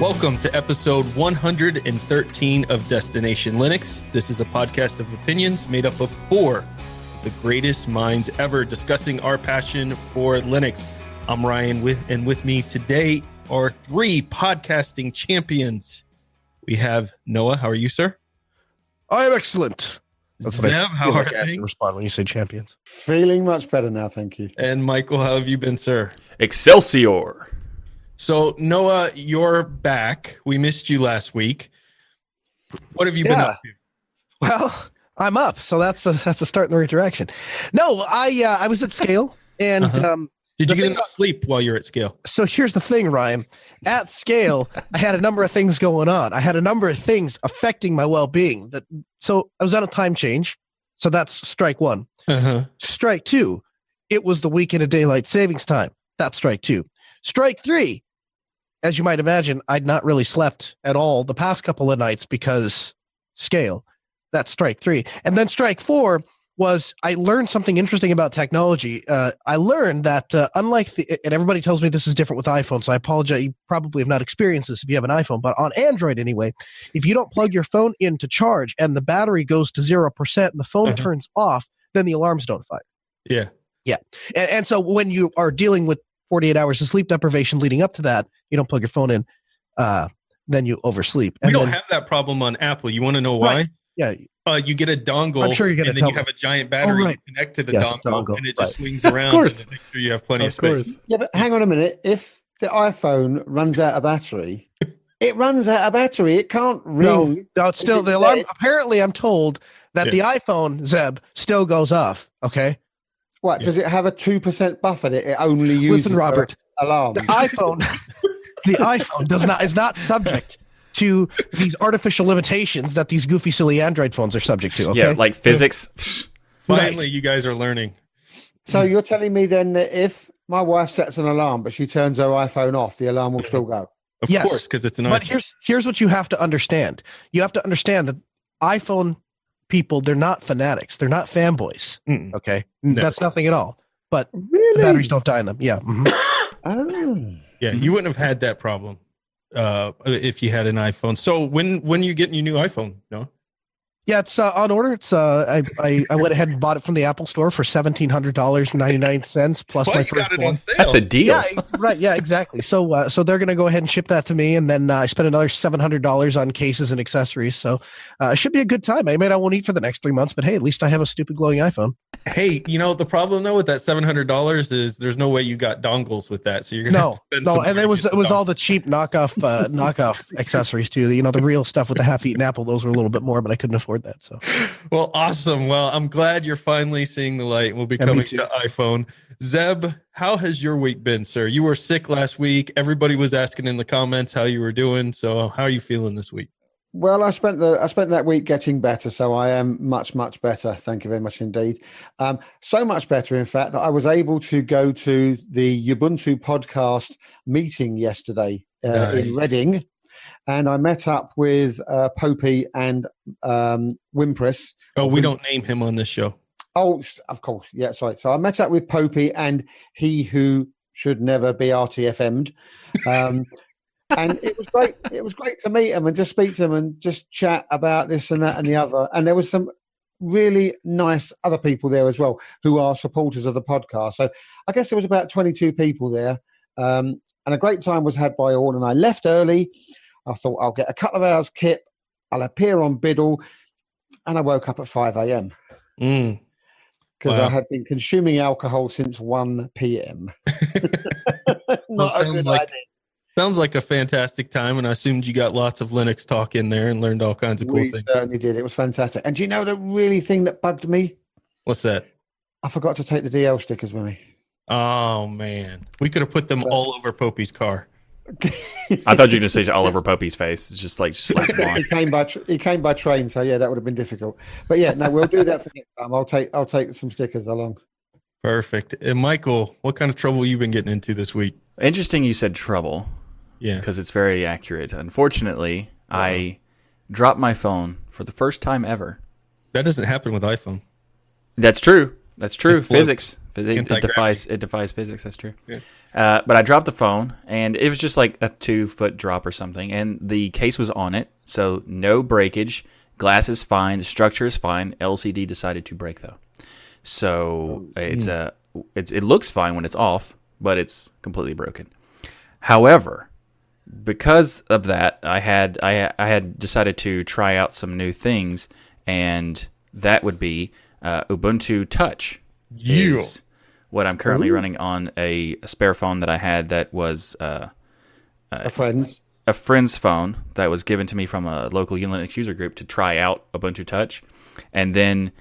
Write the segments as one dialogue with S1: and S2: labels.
S1: Welcome to episode 113 of Destination Linux. This is a podcast of opinions made up of four of the greatest minds ever discussing our passion for Linux. I'm Ryan with and with me today are three podcasting champions. We have Noah. How are you, sir?
S2: I am excellent. That's what I
S1: Zeb, how
S2: feel
S1: are
S2: like I have to
S1: things?
S2: respond when you say champions.
S3: Feeling much better now, thank you.
S1: And Michael, how have you been, sir?
S4: Excelsior.
S1: So, Noah, you're back. We missed you last week. What have you been up to?
S2: Well, I'm up, so that's a that's a start in the right direction. No, I uh, I was at SCALE, and
S1: Uh-huh.
S2: um,
S1: Did you get enough sleep while you're at SCALE?
S2: so here's the thing, Ryan. At SCALE, I had a number of things going on. I had a number of things affecting my well-being. That so I was on a time change, so that's strike one.
S1: Uh-huh.
S2: Strike two, it was the weekend of daylight savings time. That's strike two. Strike three, as you might imagine, I'd not really slept at all the past couple of nights because SCALE. That's strike three. And then strike four was I learned something interesting about technology. Uh, I learned that uh, unlike the, and everybody tells me this is different with iPhone, so I apologize. You probably have not experienced this if you have an iPhone, but on Android anyway, if you don't plug your phone in to charge and the battery goes to 0% and the phone
S1: Uh-huh.
S2: turns off, then the alarms don't fire.
S1: Yeah. Yeah.
S2: And, and so when you are dealing with 48 hours of sleep deprivation leading up to that, you don't plug your phone in, uh, then you oversleep.
S1: We don't
S2: then,
S1: have that problem on Apple. You want to know why?
S2: Right. yeah,
S1: Uh, you get a dongle.
S2: I'm sure you're gonna
S1: and then
S2: tell
S1: you
S2: me.
S1: have a giant battery
S2: right.
S1: to connect to the
S2: Yes,
S1: dongle,
S2: dongle,
S1: and it
S2: right.
S1: just swings around.
S4: Of course.
S1: And make sure you have plenty of,
S4: Of
S1: space.
S4: course.
S3: Yeah, but hang on a minute. If the iPhone runs out of battery, it runs out of battery. It can't
S2: no,
S3: ring.
S2: no, it's still the alarm. Apparently, I'm told that the iPhone Zeb still goes off. Okay,
S3: What does it have a two percent buffer that it only uses?
S2: listen,
S3: for
S2: Robert,
S3: alarm.
S2: the iPhone, the iPhone does not is not subject to these artificial limitations that these goofy, silly Android phones are subject to. Okay,
S4: Yeah, like physics. Psh,
S1: Finally, you guys are learning.
S3: So you're telling me then that if my wife sets an alarm but she turns her iPhone off, the alarm will still go.
S1: Of
S2: Yes.
S1: course, because it's an
S2: But
S1: iPhone.
S2: here's here's what you have to understand. You have to understand that iPhone people, they're not fanatics. They're not fanboys.
S1: Mm.
S2: Okay.
S1: No.
S2: That's nothing at all. But
S3: Really?
S2: batteries don't die in them. Yeah. mhm.
S3: Oh.
S1: Yeah, you wouldn't have had that problem uh, if you had an iPhone. So when when you getting your new iPhone? No.
S2: Yeah, it's uh, on order. It's uh, I, I I went ahead and bought it from the Apple Store for seventeen hundred dollars ninety nine cents plus
S1: Well,
S2: my
S1: first got it on
S2: firstborn.
S1: sale.
S4: that's a deal.
S2: Yeah, right. Yeah, exactly. So, uh, so they're gonna go ahead and ship that to me, and then uh, I spent another seven hundred dollars on cases and accessories. So, uh, it should be a good time. I mean, I won't eat for the next three months, but hey, at least I have a stupid glowing iPhone.
S1: Hey, you know the problem though with that seven hundred dollars is there's no way you got dongles with that, so you're gonna have
S2: No,
S1: to spend
S2: no,
S1: some
S2: and it was it was
S1: the
S2: all the cheap knockoff uh, knockoff accessories too. You know, the real stuff with the half-eaten apple. Those were a little bit more, but I couldn't afford that. So.
S1: Well, awesome. Well, I'm glad you're finally seeing the light. We'll be
S2: Yeah,
S1: coming to iPhone. Zeb, how has your week been, sir? You were sick last week. Everybody was asking in the comments how you were doing. So, how are you feeling this week?
S3: Well, I spent the I spent that week getting better, so I am much much better. Thank you very much indeed. Um, so much better, in fact, that I was able to go to the Ubuntu podcast meeting yesterday uh, in Reading, and I met up with uh, Popey and um, Wimpress.
S1: Oh, we don't name him on this show.
S3: Oh, of course, yeah, sorry. So I met up with Popey and he who should never be RTFM'd. Um, and it was great. It was great to meet him and just speak to him and just chat about this and that and the other. And there was some really nice other people there as well who are supporters of the podcast. So I guess there was about 22 people there. Um, and a great time was had by all. And I left early. I thought I'll get a couple of hours kip. I'll appear on Biddle. And I woke up at 5 a.m
S1: Mm.
S3: because
S1: Wow.
S3: I had been consuming alcohol since 1 p.m.
S1: Well,
S3: Not a
S1: sounds
S3: good
S1: like-
S3: idea.
S1: Sounds like a fantastic time, and I assumed you got lots of Linux talk in there and learned all kinds of cool
S3: we
S1: things.
S3: certainly did. It was fantastic. And do you know the really thing that bugged me?
S1: What's that?
S3: I forgot to take the DL stickers with me.
S1: Oh man, we could have put them all over Popey's car.
S4: I thought you were going to say Oliver Popey's face. It's just like slap them
S3: he came by tr- he came by train, so yeah, that would have been difficult. But yeah, no, we'll do that for next time. I'll take I'll take some stickers along.
S1: Perfect. And Michael, what kind of trouble you been getting into this week?
S4: Interesting you said trouble
S1: Yeah.
S4: because it's very accurate. Unfortunately, I dropped my phone for the first time ever.
S1: That doesn't happen with iPhone.
S4: That's true. That's true. Physics. It, it defies it defies physics. That's true.
S1: Yeah.
S4: Uh, but I dropped the phone, and it was just like a two foot drop or something, and the case was on it, so no breakage. Glass is fine. The structure is fine. LCD decided to break though, so it's uh, it's it looks fine when it's off, but it's completely broken. However, because of that, I had I I had decided to try out some new things, and that would be uh, Ubuntu Touch.
S1: You.
S4: Is what I'm currently running on a, a spare phone that I had that was uh,
S3: A friend's.
S4: a friend's phone that was given to me from a local Linux user group to try out Ubuntu Touch, and then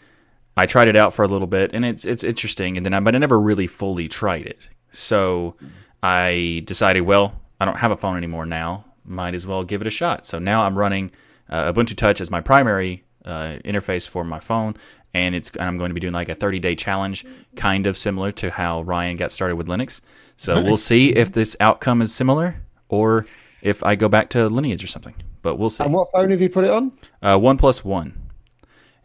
S4: I tried it out for a little bit, and it's it's interesting, and then I, but I never really fully tried it. So I decided, well, I don't have a phone anymore now. Might as well give it a shot. So now I'm running uh, Ubuntu Touch as my primary uh, interface for my phone, and it's and I'm going to be doing like a 30 day challenge, kind of similar to how Ryan got started with Linux. So we'll see if this outcome is similar, or if I go back to Lineage or something. But we'll see.
S3: And what phone have you put it on?
S4: Uh, OnePlus One.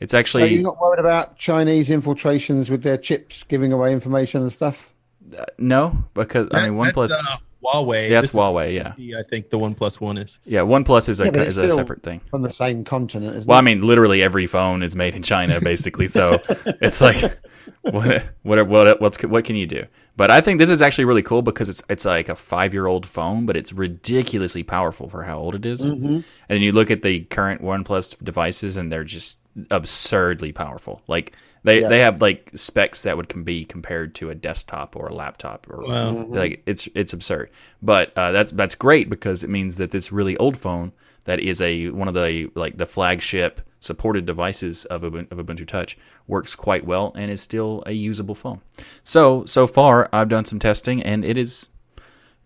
S4: It's
S3: So
S4: actually
S3: you're not worried about Chinese infiltrations with their chips giving away information and stuff?
S4: uh, no because I mean OnePlus.
S1: uh, Huawei.
S4: yeah, that's
S1: This
S4: Huawei. Yeah,
S1: the- I think the OnePlus One is.
S4: yeah. OnePlus is a
S3: Yeah,
S4: is a separate thing.
S3: On the same continent, isn't
S4: Well, I mean, literally every phone is made in China, basically. So it's like, what, what, what, what's, what can you do? But I think this is actually really cool because it's, it's like a five year old phone, but it's ridiculously powerful for how old it is.
S3: Mhm.
S4: And you look at the current OnePlus devices, and they're just absurdly powerful. Like they,
S3: Yeah.
S4: they have like specs that would can be compared to a desktop or a laptop or
S1: Wow.
S3: Mm-hmm.
S4: like it's it's absurd. But uh, that's that's great because it means that this really old phone that is a one of the like the flagship supported devices of Ubuntu, of Ubuntu Touch works quite well and is still a usable phone. So so far I've done some testing and it is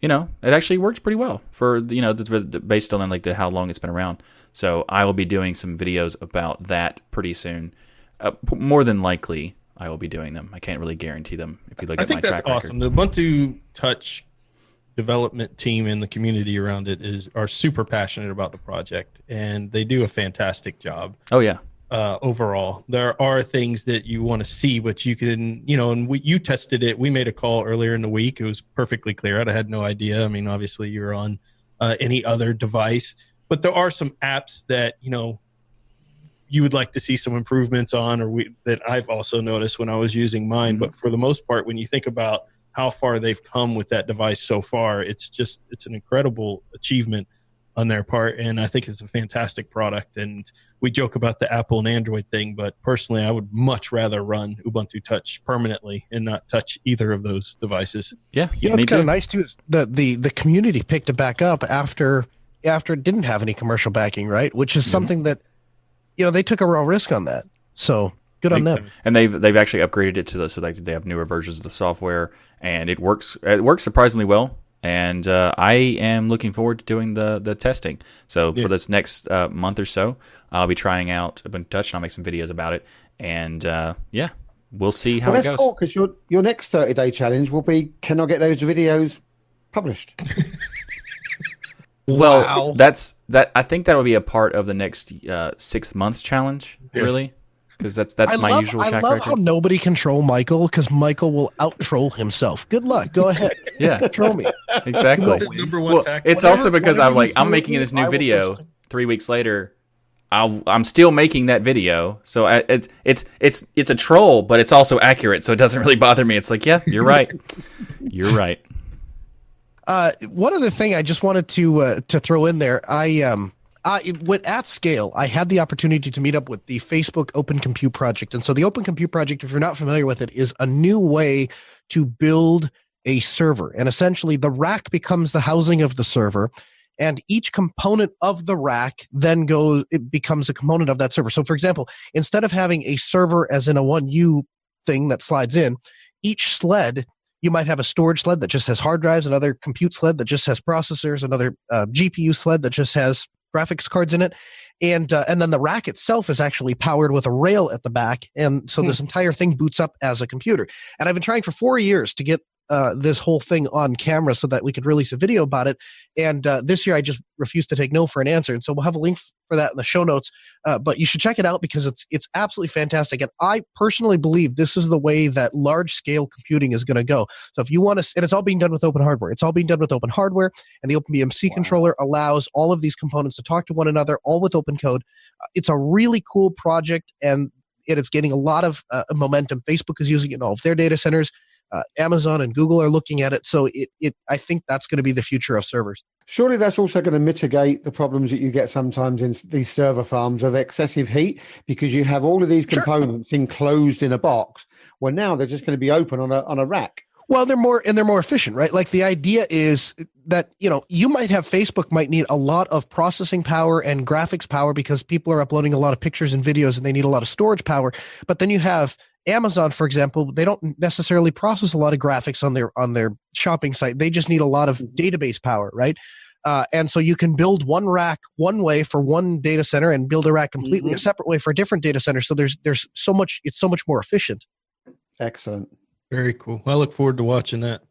S4: you know, it actually works pretty well for you know, the, the, based on like the how long it's been around. So I will be doing some videos about that pretty soon. Uh, p- more than likely, I will be doing them. I can't really guarantee them if you look
S1: I
S4: at my
S1: think that's
S4: track
S1: awesome.
S4: record.
S1: The Ubuntu Touch development team and the community around it is are super passionate about the project, and they do a fantastic job.
S4: Oh yeah,
S1: uh, overall. There are things that you want to see, but you can, you know, and we, you tested it. We made a call earlier in the week. It was perfectly clear. I had no idea. I mean, obviously, you're on uh, any other device, but there are some apps that you know you would like to see some improvements on, or we, that I've also noticed when I was using mine. But for the most part, when you think about how far they've come with that device so far, it's just it's an incredible achievement on their part, and I think it's a fantastic product. And we joke about the Apple and Android thing, but personally, I would much rather run Ubuntu Touch permanently and not touch either of those devices.
S4: yeah.
S2: You know, it's kind of nice too. Is the the the community picked it back up after after it didn't have any commercial backing, right? Which is
S4: Mhm.
S2: something that you know they took a real risk on that. So good on them.
S4: and they've they've actually upgraded it to the so like they have newer versions of the software and it works it works surprisingly well and uh, I am looking forward to doing the the testing. So
S1: Yeah.
S4: for this next uh, month or so, I'll be trying out Ubuntu Touch and I'll make some videos about it. And uh, yeah, we'll see how
S3: well,
S4: it
S3: that's
S4: goes.
S3: cool because your your next thirty day challenge will be can I get those videos published?
S4: Well,
S2: Wow.
S4: that's that. I think that will be a part of the next uh, six months challenge,
S1: Yeah.
S4: really, because that's that's
S2: I
S4: my
S2: love,
S4: usual
S2: I
S4: track
S2: love
S4: record.
S2: how nobody can troll Michael because Michael will out troll himself. Good luck. Go ahead.
S4: Yeah,
S2: troll me.
S4: exactly.
S1: What's number one
S4: Well,
S1: tactic?
S4: it's
S2: Whatever-
S4: also because I'm like I'm making this new video.
S2: post.
S4: Three weeks later, I'll, I'm still making that video. So I, it's it's it's it's a troll, but it's also accurate. So it doesn't really bother me. It's like, yeah, you're right. you're right.
S2: Uh, one other thing I just wanted to uh, to throw in there, I um, Went at SCALE. I had the opportunity to meet up with the Facebook Open Compute Project, and so the Open Compute Project, if you're not familiar with it, is a new way to build a server, and essentially the rack becomes the housing of the server, and each component of the rack then goes it becomes a component of that server. So, for example, instead of having a server as in a one U thing that slides in, each sled you might have a storage sled that just has hard drives, another compute sled that just has processors, another uh, GPU sled that just has graphics cards in it, and uh, and then the rack itself is actually powered with a rail at the back, and so
S3: Hmm.
S2: this entire thing boots up as a computer. And I've been trying for four years to get uh, this whole thing on camera so that we could release a video about it. And uh, this year, I just refused to take no for an answer. And so we'll have a link for that in the show notes. Uh, but you should check it out because it's it's absolutely fantastic. And I personally believe this is the way that large scale computing is going to go. So if you want to, and it's all being done with open hardware. It's all being done with open hardware, and the OpenBMC wow. controller allows all of these components to talk to one another, all with open code. Uh, it's a really cool project, and it is getting a lot of uh, momentum. Facebook is using it in all of their data centers. Uh, Amazon and Google are looking at it. So it, it I think that's going to be the future of servers.
S3: Surely that's also going to mitigate the problems that you get sometimes in these server farms of excessive heat because you have all of these components sure. enclosed in a box. Well, now they're just going to be open on a on a rack.
S2: Well, they're more and they're more efficient, right? Like the idea is that you know you might have Facebook might need a lot of processing power and graphics power because people are uploading a lot of pictures and videos and they need a lot of storage power. But then you have Amazon, for example, they don't necessarily process a lot of graphics on their on their shopping site. They just need a lot of mm-hmm. database power, right? Uh, and so you can build one rack one way for one data center and build a rack completely mm-hmm. a separate way for a different data center. So there's there's so much it's so much more efficient.
S3: Excellent.
S1: Very cool. I look forward to watching that.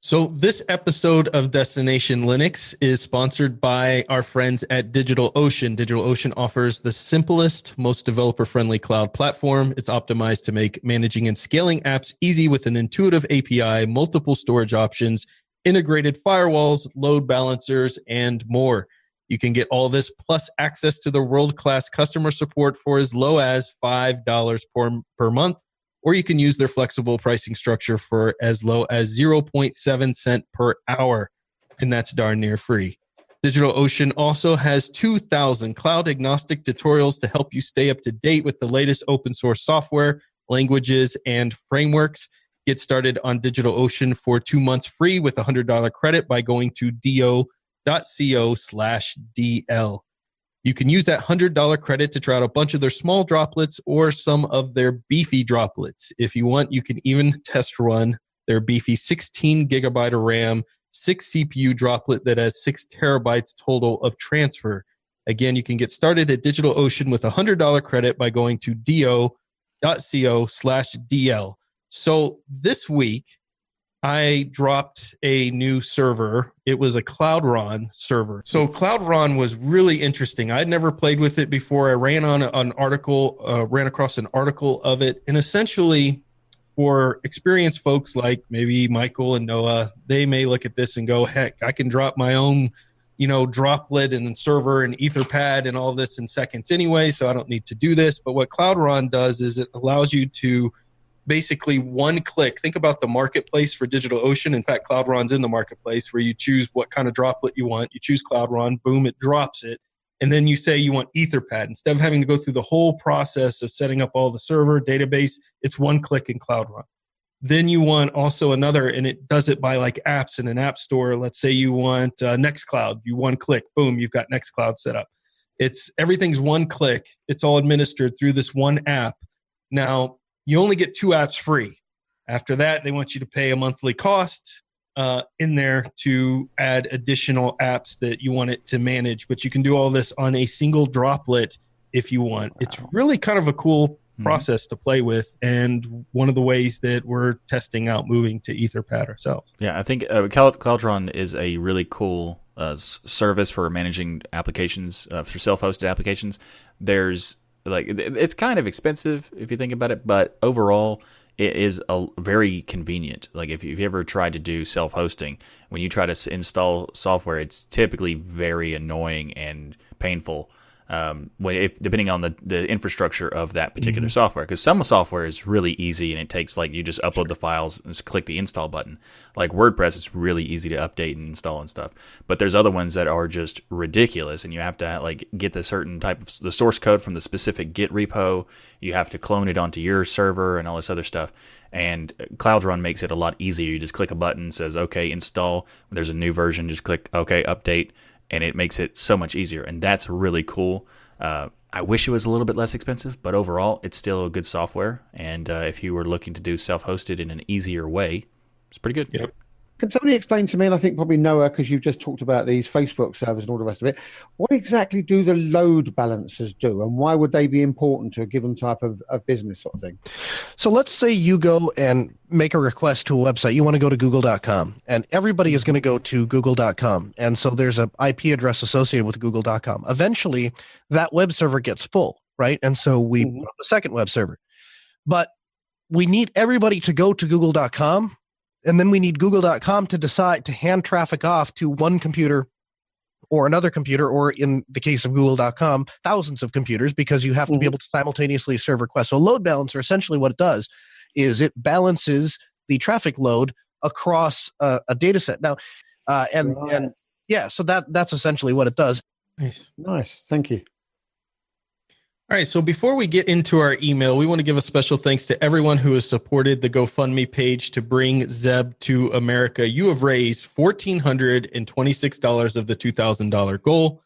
S1: So, this episode of Destination Linux is sponsored by our friends at DigitalOcean. DigitalOcean offers the simplest, most developer friendly cloud platform. It's optimized to make managing and scaling apps easy with an intuitive API, multiple storage options, integrated firewalls, load balancers, and more. You can get all this plus access to the world class customer support for as low as $5 per, per month or you can use their flexible pricing structure for as low as 0.7 cent per hour, and that's darn near free. DigitalOcean also has 2,000 cloud agnostic tutorials to help you stay up to date with the latest open source software, languages, and frameworks. Get started on DigitalOcean for two months free with a $100 credit by going to do.co slash DL. You can use that $100 credit to try out a bunch of their small droplets or some of their beefy droplets. If you want, you can even test run their beefy 16 gigabyte of RAM, six CPU droplet that has six terabytes total of transfer. Again, you can get started at DigitalOcean with a $100 credit by going to do.co slash DL. So this week, I dropped a new server. It was a Cloudron server. So Cloudron was really interesting. I'd never played with it before. I ran on an article, uh, ran across an article of it, and essentially, for experienced folks like maybe Michael and Noah, they may look at this and go, "Heck, I can drop my own." You know, droplet and server and Etherpad and all this in seconds anyway, so I don't need to do this. But what Cloudron does is it allows you to basically one click. Think about the marketplace for DigitalOcean. In fact, Cloudron's in the marketplace where you choose what kind of droplet you want. You choose Cloudron, boom, it drops it. And then you say you want Etherpad. Instead of having to go through the whole process of setting up all the server database, it's one click in Cloudron. Then you want also another, and it does it by like apps in an app store. Let's say you want uh, Nextcloud. You one click, boom, you've got Nextcloud set up. It's everything's one click. It's all administered through this one app. Now, you only get two apps free. After that, they want you to pay a monthly cost uh, in there to add additional apps that you want it to manage. But you can do all this on a single droplet if you want. Wow. It's really kind of a cool mm-hmm. process to play with, and one of the ways that we're testing out moving to Etherpad ourselves.
S4: Yeah, I think uh, Cloudron is a really cool uh, service for managing applications uh, for self-hosted applications. There's like it's kind of expensive if you think about it, but overall it is a very convenient. Like if you've ever tried to do self-hosting, when you try to install software, it's typically very annoying and painful um, when if depending on the, the infrastructure of that particular mm-hmm. software. Because some software is really easy and it takes like you just upload sure. the files and just click the install button. Like WordPress, it's really easy to update and install and stuff. But there's other ones that are just ridiculous, and you have to like get the certain type of the source code from the specific Git repo. You have to clone it onto your server and all this other stuff. And Cloudron makes it a lot easier. You just click a button, says okay, install. When there's a new version, just click okay, update and it makes it so much easier. And that's really cool. Uh, I wish it was a little bit less expensive, but overall, it's still a good software. And uh, if you were looking to do self hosted in an easier way, it's pretty good.
S1: Yep.
S3: Can somebody explain to me, and I think probably Noah, because you've just talked about these Facebook servers and all the rest of it, what exactly do the load balancers do, and why would they be important to a given type of, of business sort of thing?
S2: So let's say you go and make a request to a website, you want to go to google.com and everybody is going to go to google.com. And so there's an IP address associated with google.com. Eventually, that web server gets full, right? And so we
S3: Mhm.
S2: put up a second web server. But we need everybody to go to google.com and then we need google.com to decide to hand traffic off to one computer or another computer or in the case of google.com thousands of computers because you have to be able to simultaneously serve requests so load balancer essentially what it does is it balances the traffic load across a, a data set now uh, and
S3: Right.
S2: and yeah so that that's essentially what it does
S1: Nice.
S3: Nice. Thank you.
S1: All right. So before we get into our email, we want to give a special thanks to everyone who has supported the GoFundMe page to bring Zeb to America. You have raised $1,426 of the $2,000 goal.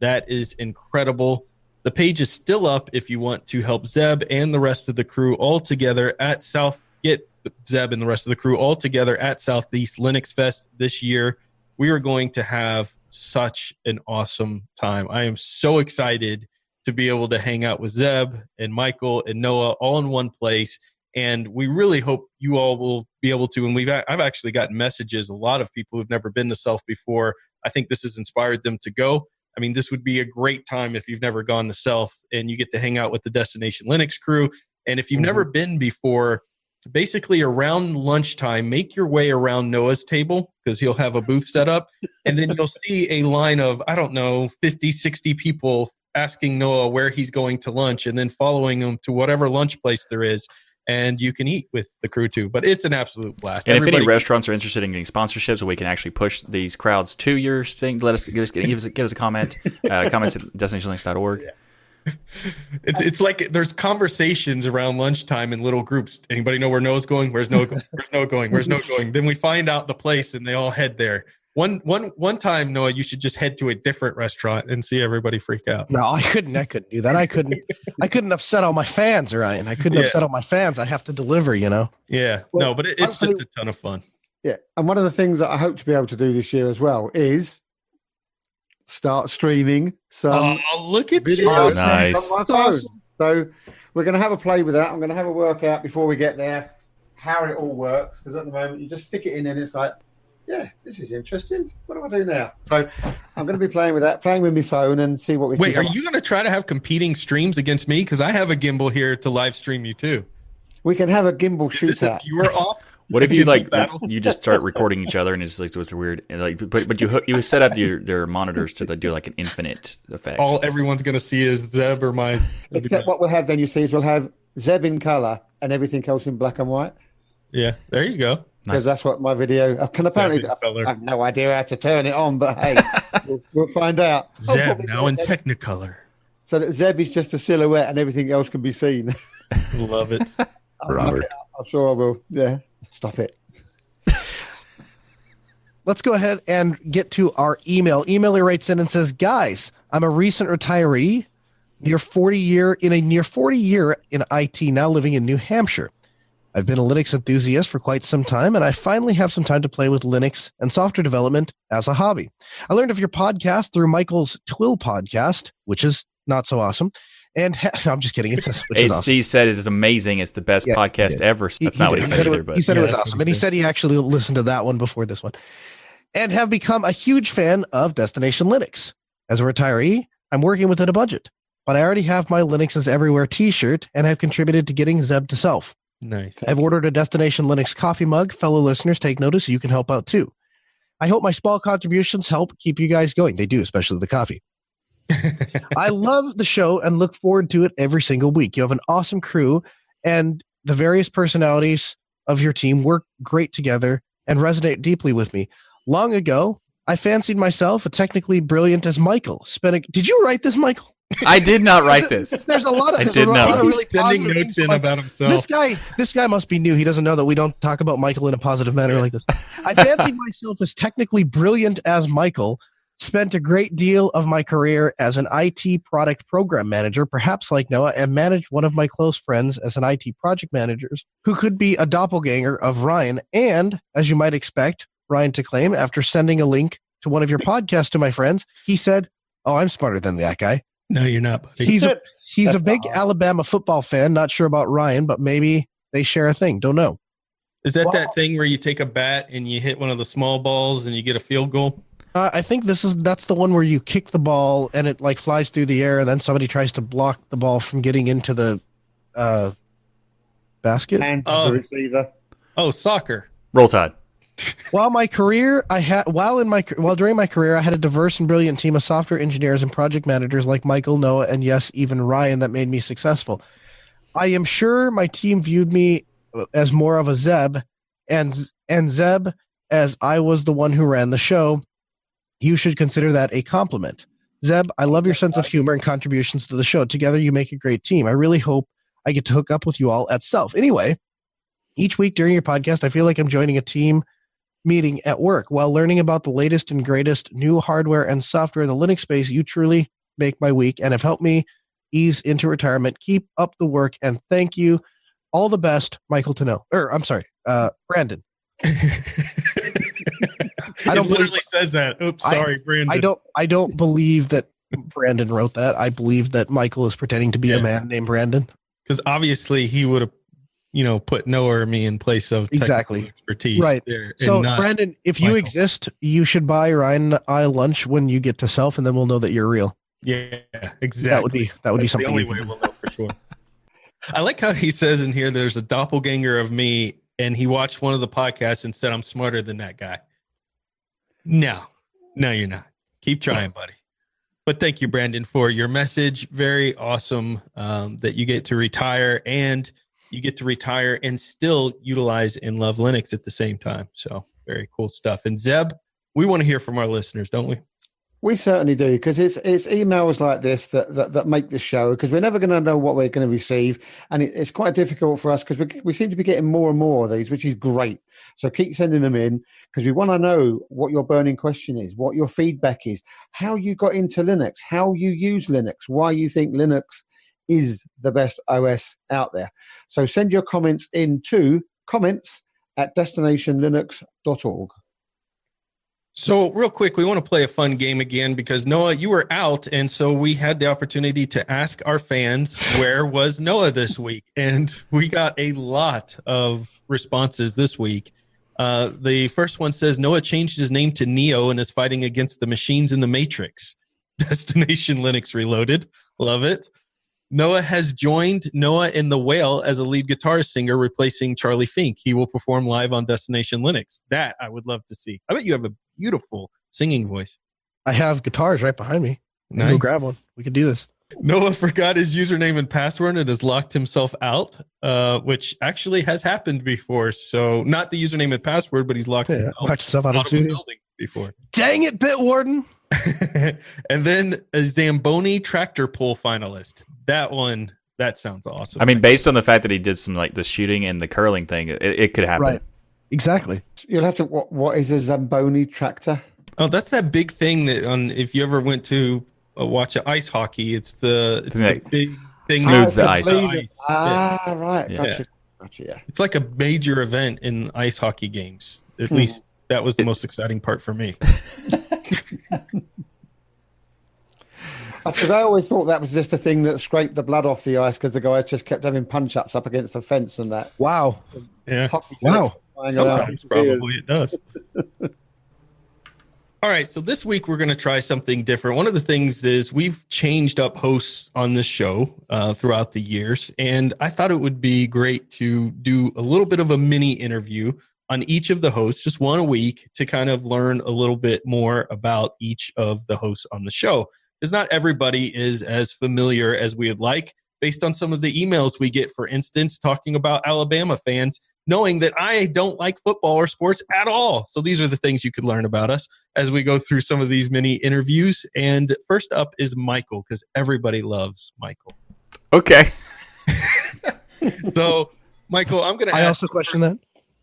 S1: That is incredible. The page is still up if you want to help Zeb and the rest of the crew all together at South. Get Zeb and the rest of the crew all together at Southeast Linux Fest this year. We are going to have such an awesome time. I am so excited to be able to hang out with Zeb and Michael and Noah all in one place. And we really hope you all will be able to. And we've I've actually gotten messages. A lot of people who've never been to SELF before. I think this has inspired them to go. I mean, this would be a great time if you've never gone to SELF and you get to hang out with the Destination Linux crew. And if you've mm-hmm. never been before, basically around lunchtime, make your way around Noah's table because he'll have a booth set up. And then you'll see a line of, I don't know, 50, 60 people asking Noah where he's going to lunch and then following him to whatever lunch place there is. And you can eat with the crew too. But it's an absolute blast.
S4: And if any
S1: Everybody-
S4: restaurants are interested in getting sponsorships, so we can actually push these crowds to your thing, let us give us, give us, give us a comment. Uh, comments at destinationlinux.org.
S1: it's it's like there's conversations around lunchtime in little groups. Anybody know where Noah's going? Where's Noah going? Where's Noah going? Where's Noah going? Then we find out the place and they all head there. One one one time, Noah, you should just head to a different restaurant and see everybody freak out.
S2: no i couldn't i couldn't do that i couldn't i couldn't upset all my fans ryan i couldn't
S1: Yeah.
S2: upset all my fans i have to deliver you know
S1: Yeah.
S3: Well,
S1: no, but it, it's just a ton of fun.
S3: Yeah. And one of the things that I hope to be able to do this year as well is start streaming some
S1: oh, look at
S3: videos
S1: you.
S4: Oh, oh, nice.
S3: on my phone. So we're going to have a play with that. I'm going to have a workout before we get there, how it all works. Because at the moment, you just stick it in and it's like, yeah, this is interesting. What do I do now? So I'm going to be playing with that, playing with my phone and see what we
S1: Wait,
S3: can
S1: are
S3: come up-
S1: you going to try to have competing streams against me? Because I have a gimbal here to live stream you too.
S3: We can have a gimbal
S1: Is this a
S3: shootout.
S1: viewer off?
S4: What if you like you just start recording each other and it's like it's weird and like but but you hook you set up your their monitors to like, do like an infinite effect.
S1: All everyone's going to see is Zeb or my.
S3: Except what we'll have then, you see, is we'll have Zeb in color and everything else in black and white.
S1: Yeah, there you go.
S3: Because that's what my video I can apparently.
S1: Zeb in.
S3: I have no idea how to turn it on, but hey, we'll, we'll find out. Oh,
S1: Zeb
S3: probably
S1: now in
S3: Zeb-
S1: Technicolor.
S3: so that Zeb is just a silhouette and everything else can be seen.
S1: Love it.
S3: I'll
S4: Robert.
S3: look it up. I'm sure I will. Yeah, stop it.
S2: let's go ahead and get to our email. Emailer writes in and says, "Guys, I'm a recent retiree, near 40 year in a near 40 year in IT, now living in New Hampshire. I've been a Linux enthusiast for quite some time, and I finally have some time to play with Linux and software development as a hobby. I learned of your podcast through Michael's TWIL podcast, which is not so awesome. And no, I'm just kidding. It's awesome.
S4: Said it's amazing. It's the best
S2: Yeah,
S4: podcast ever. That's not what he
S2: did.
S4: said either.
S2: was-
S4: But
S2: he said
S1: Yeah,
S2: it was awesome, and he
S1: said.
S2: said he actually listened to that one before this one, and have become a huge fan of Destination Linux. As a retiree, I'm working within a budget, but I already have my Linux is Everywhere T-shirt and have contributed to getting Zeb to SELF.
S1: Nice.
S2: I've ordered a Destination Linux coffee mug. Fellow listeners, take notice. You can help out too. I hope my small contributions help keep you guys going. They do, especially the coffee. I love the show and look forward to it every single week. You have an awesome crew, and the various personalities of your team work great together and resonate deeply with me. Long ago, I fancied myself a technically brilliant as Michael. Spending, did you write this, Michael?
S4: I did not write this.
S2: There's a lot of,
S4: I did
S2: a lot,
S4: not.
S2: lot of really
S1: Sending notes in
S2: about
S1: himself.
S2: this guy, this guy must be new. He doesn't know that we don't talk about Michael in a positive manner like this. I fancied myself as technically brilliant as Michael. Spent a great deal of my career as an IT product program manager, perhaps like Noah, and managed one of my close friends as an IT project managers who could be a doppelganger of Ryan. And as you might expect, Ryan to claim after sending a link to one of your podcasts to my friends, he said, "Oh, I'm smarter than that guy."
S1: No, you're not, buddy.
S2: He's a he's
S3: That's
S2: a big
S3: not-
S2: Alabama football fan. Not sure about Ryan, but maybe they share a thing. Don't know.
S1: Is that
S2: Well-
S1: that thing where you take a bat and you hit one of the small balls and you get a field goal?
S2: Uh, I think this is that's the one where you kick the ball and it like flies through the air, and then somebody tries to block the ball from getting into the uh, basket.
S3: And
S1: Oh.
S3: the receiver.
S1: Oh, soccer.
S4: Roll Tide.
S2: While my career, I had while in my while during my career, I had a diverse and brilliant team of software engineers and project managers like Michael, Noah, and yes, even Ryan that made me successful. I am sure my team viewed me as more of a Zeb, and and Zeb as I was the one who ran the show. You should consider that a compliment. Zeb, I love your sense of humor and contributions to the show. Together, you make a great team. I really hope I get to hook up with you all at SELF. Anyway, each week during your podcast, I feel like I'm joining a team meeting at work while learning about the latest and greatest new hardware and software in the Linux space. You truly make my week and have helped me ease into retirement. Keep up the work and thank you. All the best, Michael Tunnell. Or I'm sorry, uh, Brandon.
S1: I
S2: don't
S1: it literally says that. Oops,
S2: I-
S1: sorry, Brandon.
S2: I don't I don't believe that Brandon wrote that. I believe that Michael is pretending to be
S1: Yeah.
S2: a man named Brandon.
S1: because obviously he would have, you know, put Noah or me in place of
S2: Exactly.
S1: expertise.
S2: Right.
S1: There,
S2: So
S1: not-
S2: Brandon, if you
S1: Michael.
S2: exist, you should buy Ryan and I lunch when you get to SELF, and then we'll know that you're real.
S1: yeah, exactly.
S2: That would be that would be something.
S1: The only way we'll know for sure. I like how he says in here there's a doppelganger of me, and he watched one of the podcasts and said I'm smarter than that guy. No, no, you're not. Keep trying, buddy. But thank you, Brandon, for your message. Very awesome um, that you get to retire and you get to retire and still utilize and love Linux at the same time. So very cool stuff. And Zeb, we want to hear from our listeners, don't we?
S3: We certainly do because it's it's emails like this that that, that make the show because we're never going to know what we're going to receive, and it, it's quite difficult for us because we we seem to be getting more and more of these, which is great. So keep sending them in because we want to know what your burning question is, what your feedback is, how you got into Linux, how you use Linux, why you think Linux is the best OS out there. So send your comments in to comments at destinationlinux.org.
S1: So, real quick, we want to play a fun game again because Noah, you were out, and so we had the opportunity to ask our fans where was Noah this week, and we got a lot of responses this week. Uh, the first one says Noah changed his name to Neo and is fighting against the machines in the Matrix. Destination Linux Reloaded, love it. Noah has joined Noah and the Whale as a lead guitar singer, replacing Charlie Fink. He will perform live on Destination Linux. That I would love to see. I bet you have a beautiful singing voice.
S2: I have guitars right behind me. Nice. Go grab one. We could do this.
S1: Noah forgot his username and password and has locked himself out, uh, which actually has happened before. So not the username and password, but he's locked
S2: Yeah,
S1: himself,
S2: locked himself out of
S1: out of
S2: studio.
S1: building before.
S2: Dang it, Bitwarden.
S1: and then a Zamboni tractor pull finalist. That one, that sounds awesome.
S4: I mean, based on the fact that he did some like the shooting and the curling thing, it, it could happen.
S2: Right. Exactly.
S3: You'll have to. What, what is a Zamboni tractor?
S1: oh, that's that big thing that on if you ever went to uh, watch ice hockey, it's the it's
S4: Thing
S1: the big thing
S4: smooths
S1: that-
S4: the ice.
S1: Yeah.
S3: Ah, right.
S4: Yeah.
S3: Gotcha. Gotcha. Yeah.
S1: It's like a major event in ice hockey games. At
S3: Hmm.
S1: least that was the most exciting part for me.
S3: Because I always thought that was just a thing that scraped the blood off the ice because the guys just kept having punch ups up against the fence and that.
S2: Wow.
S1: Yeah.
S3: Hockey
S2: Wow.
S3: sticks flying around.
S1: Sometimes probably it does. All right, so this week we're going to try something different. One of the things is we've changed up hosts on this show uh, throughout the years, and I thought it would be great to do a little bit of a mini interview on each of the hosts, just one a week, to kind of learn a little bit more about each of the hosts on the show. Because not everybody is as familiar as we would like, based on some of the emails we get, for instance, talking about Alabama fans knowing that I don't like football or sports at all. So these are the things you could learn about us as we go through some of these mini interviews. And first up is Michael, because everybody loves Michael.
S4: Okay.
S1: So, Michael, I'm going to
S2: I
S1: ask.
S2: also question that.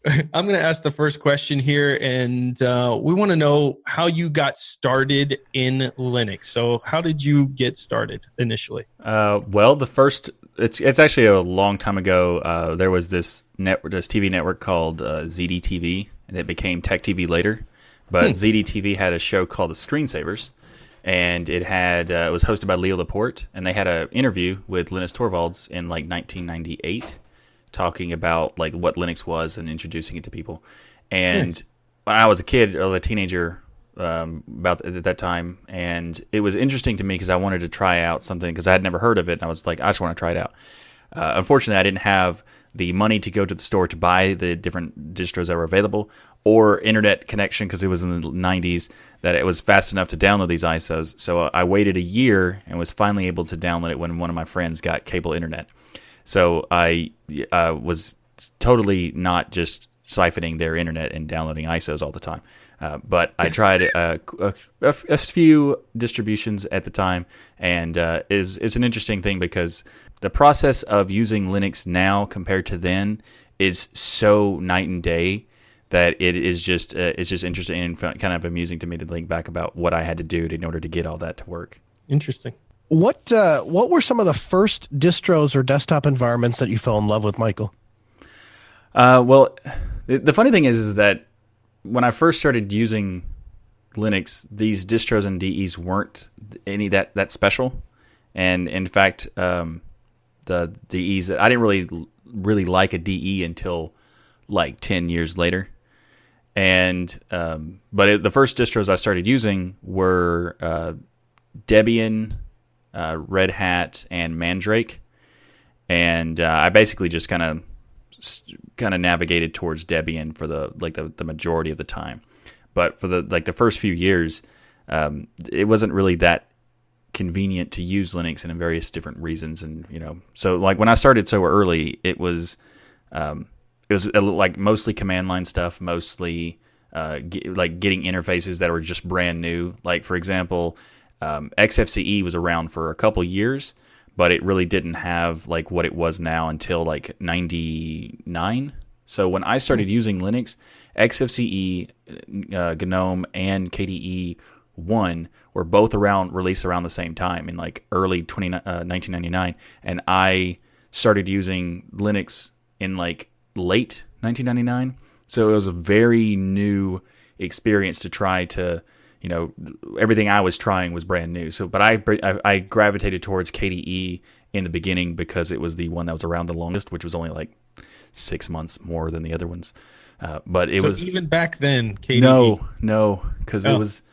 S1: I'm going to ask the first question here, and uh, we want to know how you got started in Linux. So, how did you get started initially?
S4: Uh, well, the first it's it's actually a long time ago. Uh, there was this network, this TV network called uh, ZDTV, and it became Tech TV later. But
S1: Hmm.
S4: ZDTV had a show called The Screensavers, and it had uh, it was hosted by Leo Laporte, and they had an interview with Linus Torvalds in like 1998. Talking about like what Linux was and introducing it to people. And when I was a kid, I was a teenager um, about at that time, and it was interesting to me because I wanted to try out something because I had never heard of it, and I was like, I just want to try it out. Uh, unfortunately, I didn't have the money to go to the store to buy the different distros that were available or internet connection because it was in the 90s that it was fast enough to download these ISOs. So uh, I waited a year and was finally able to download it when one of my friends got cable internet. So I uh, was totally not just siphoning their internet and downloading ISOs all the time. Uh, but I tried uh, a, a, a, few distributions at the time, and uh, is it's an interesting thing because the process of using Linux now compared to then is so night and day that it is just uh, it's just interesting and kind of amusing to me to think back about what I had to do in order to get all that to work.
S1: Interesting.
S2: What uh, what were some of the first distros or desktop environments that you fell in love with, Michael?
S4: Uh, well, the funny thing is, is that when I first started using Linux, these distros and DEs weren't any that that special, and in fact, um, the DEs that I didn't really really like a DE until like ten years later, and um, but it, the first distros I started using were uh, Debian, uh, Red Hat, and Mandrake, and uh, I basically just kind of kind of navigated towards Debian for the like the, the majority of the time. But for the like the first few years, um, it wasn't really that convenient to use Linux and in various different reasons. And you know, so like when I started so early, it was um, it was like mostly command line stuff, mostly uh, like getting interfaces that were just brand new. Like for example, um, XFCE was around for a couple years, but it really didn't have like what it was now until like 99 so when i started hmm. using linux xfce uh, gnome and kde 1 were both around released around the same time in like early 20, uh, 1999 and i started using linux in like late 1999 so it was a very new experience to try to you know everything I was trying was brand new. So, but I, I, I gravitated towards KDE in the beginning because it was the one that was around the longest, which was only like six months more than the other ones. Uh, but it
S1: so
S4: was
S1: even back then. KDE.
S4: No, no, because oh. it was.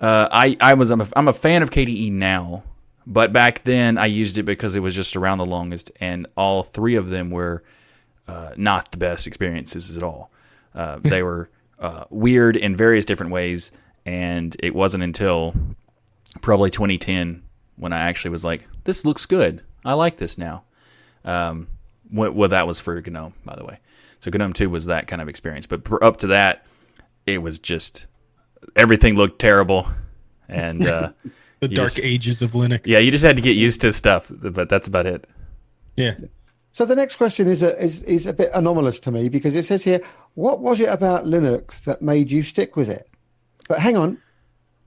S4: Uh, I I was I'm a, I'm a fan of KDE now, but back then I used it because it was just around the longest, and all three of them were uh, not the best experiences at all. Uh, they were uh, weird in various different ways and it wasn't until probably 2010 when I actually was like, "This looks good. I like this now." Um, well, that was for GNOME, by the way. So GNOME 2 was that kind of experience, but up to that, it was just everything looked terrible, and uh,
S1: the dark
S4: just,
S1: ages of Linux.
S4: Yeah, you just had to get used to stuff, but that's about it.
S1: Yeah.
S3: So the next question is a, is is a bit anomalous to me because it says here, "What was it about Linux that made you stick with it?" But hang on,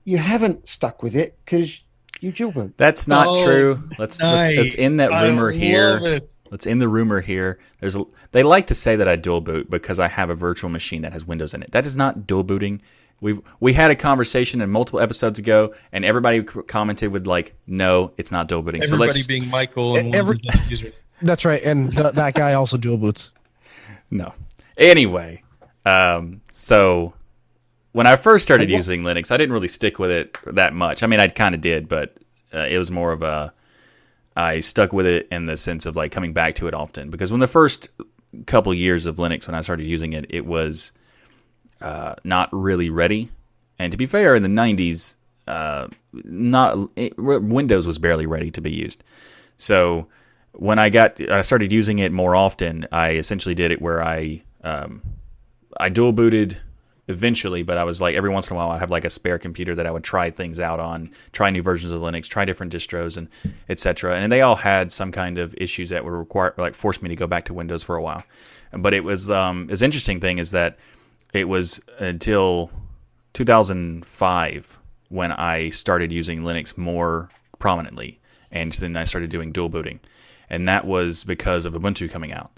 S3: you haven't stuck with it because you jailbroke.
S4: That's not oh, true. Let's, nice. let's let's end that rumor I here. Let's end the rumor here. There's a, they like to say that I dual boot because I have a virtual machine that has Windows in it. That is not dual booting. We've we had a conversation in multiple episodes ago, and everybody commented with like, "No, it's not dual booting."
S1: Everybody so being Michael and Every,
S2: That's right, and th- that guy also dual boots.
S4: No. Anyway, um, so when I first started using Linux, I didn't really stick with it that much. I mean, I kind of did, but uh, it was more of a I stuck with it in the sense of like coming back to it often because when the first couple years of Linux when I started using it, it was uh, not really ready. And to be fair, in the '90s, uh, not it, Windows was barely ready to be used. So when I got I started using it more often, I essentially did it where I um, I dual booted eventually, but I was like every once in a while I'd have like a spare computer that I would try things out on, try new versions of Linux, try different distros and etc. And they all had some kind of issues that would require like force me to go back to Windows for a while. But it was um this interesting thing is that it was until 2005 when I started using Linux more prominently and then I started doing dual booting. And that was because of Ubuntu coming out.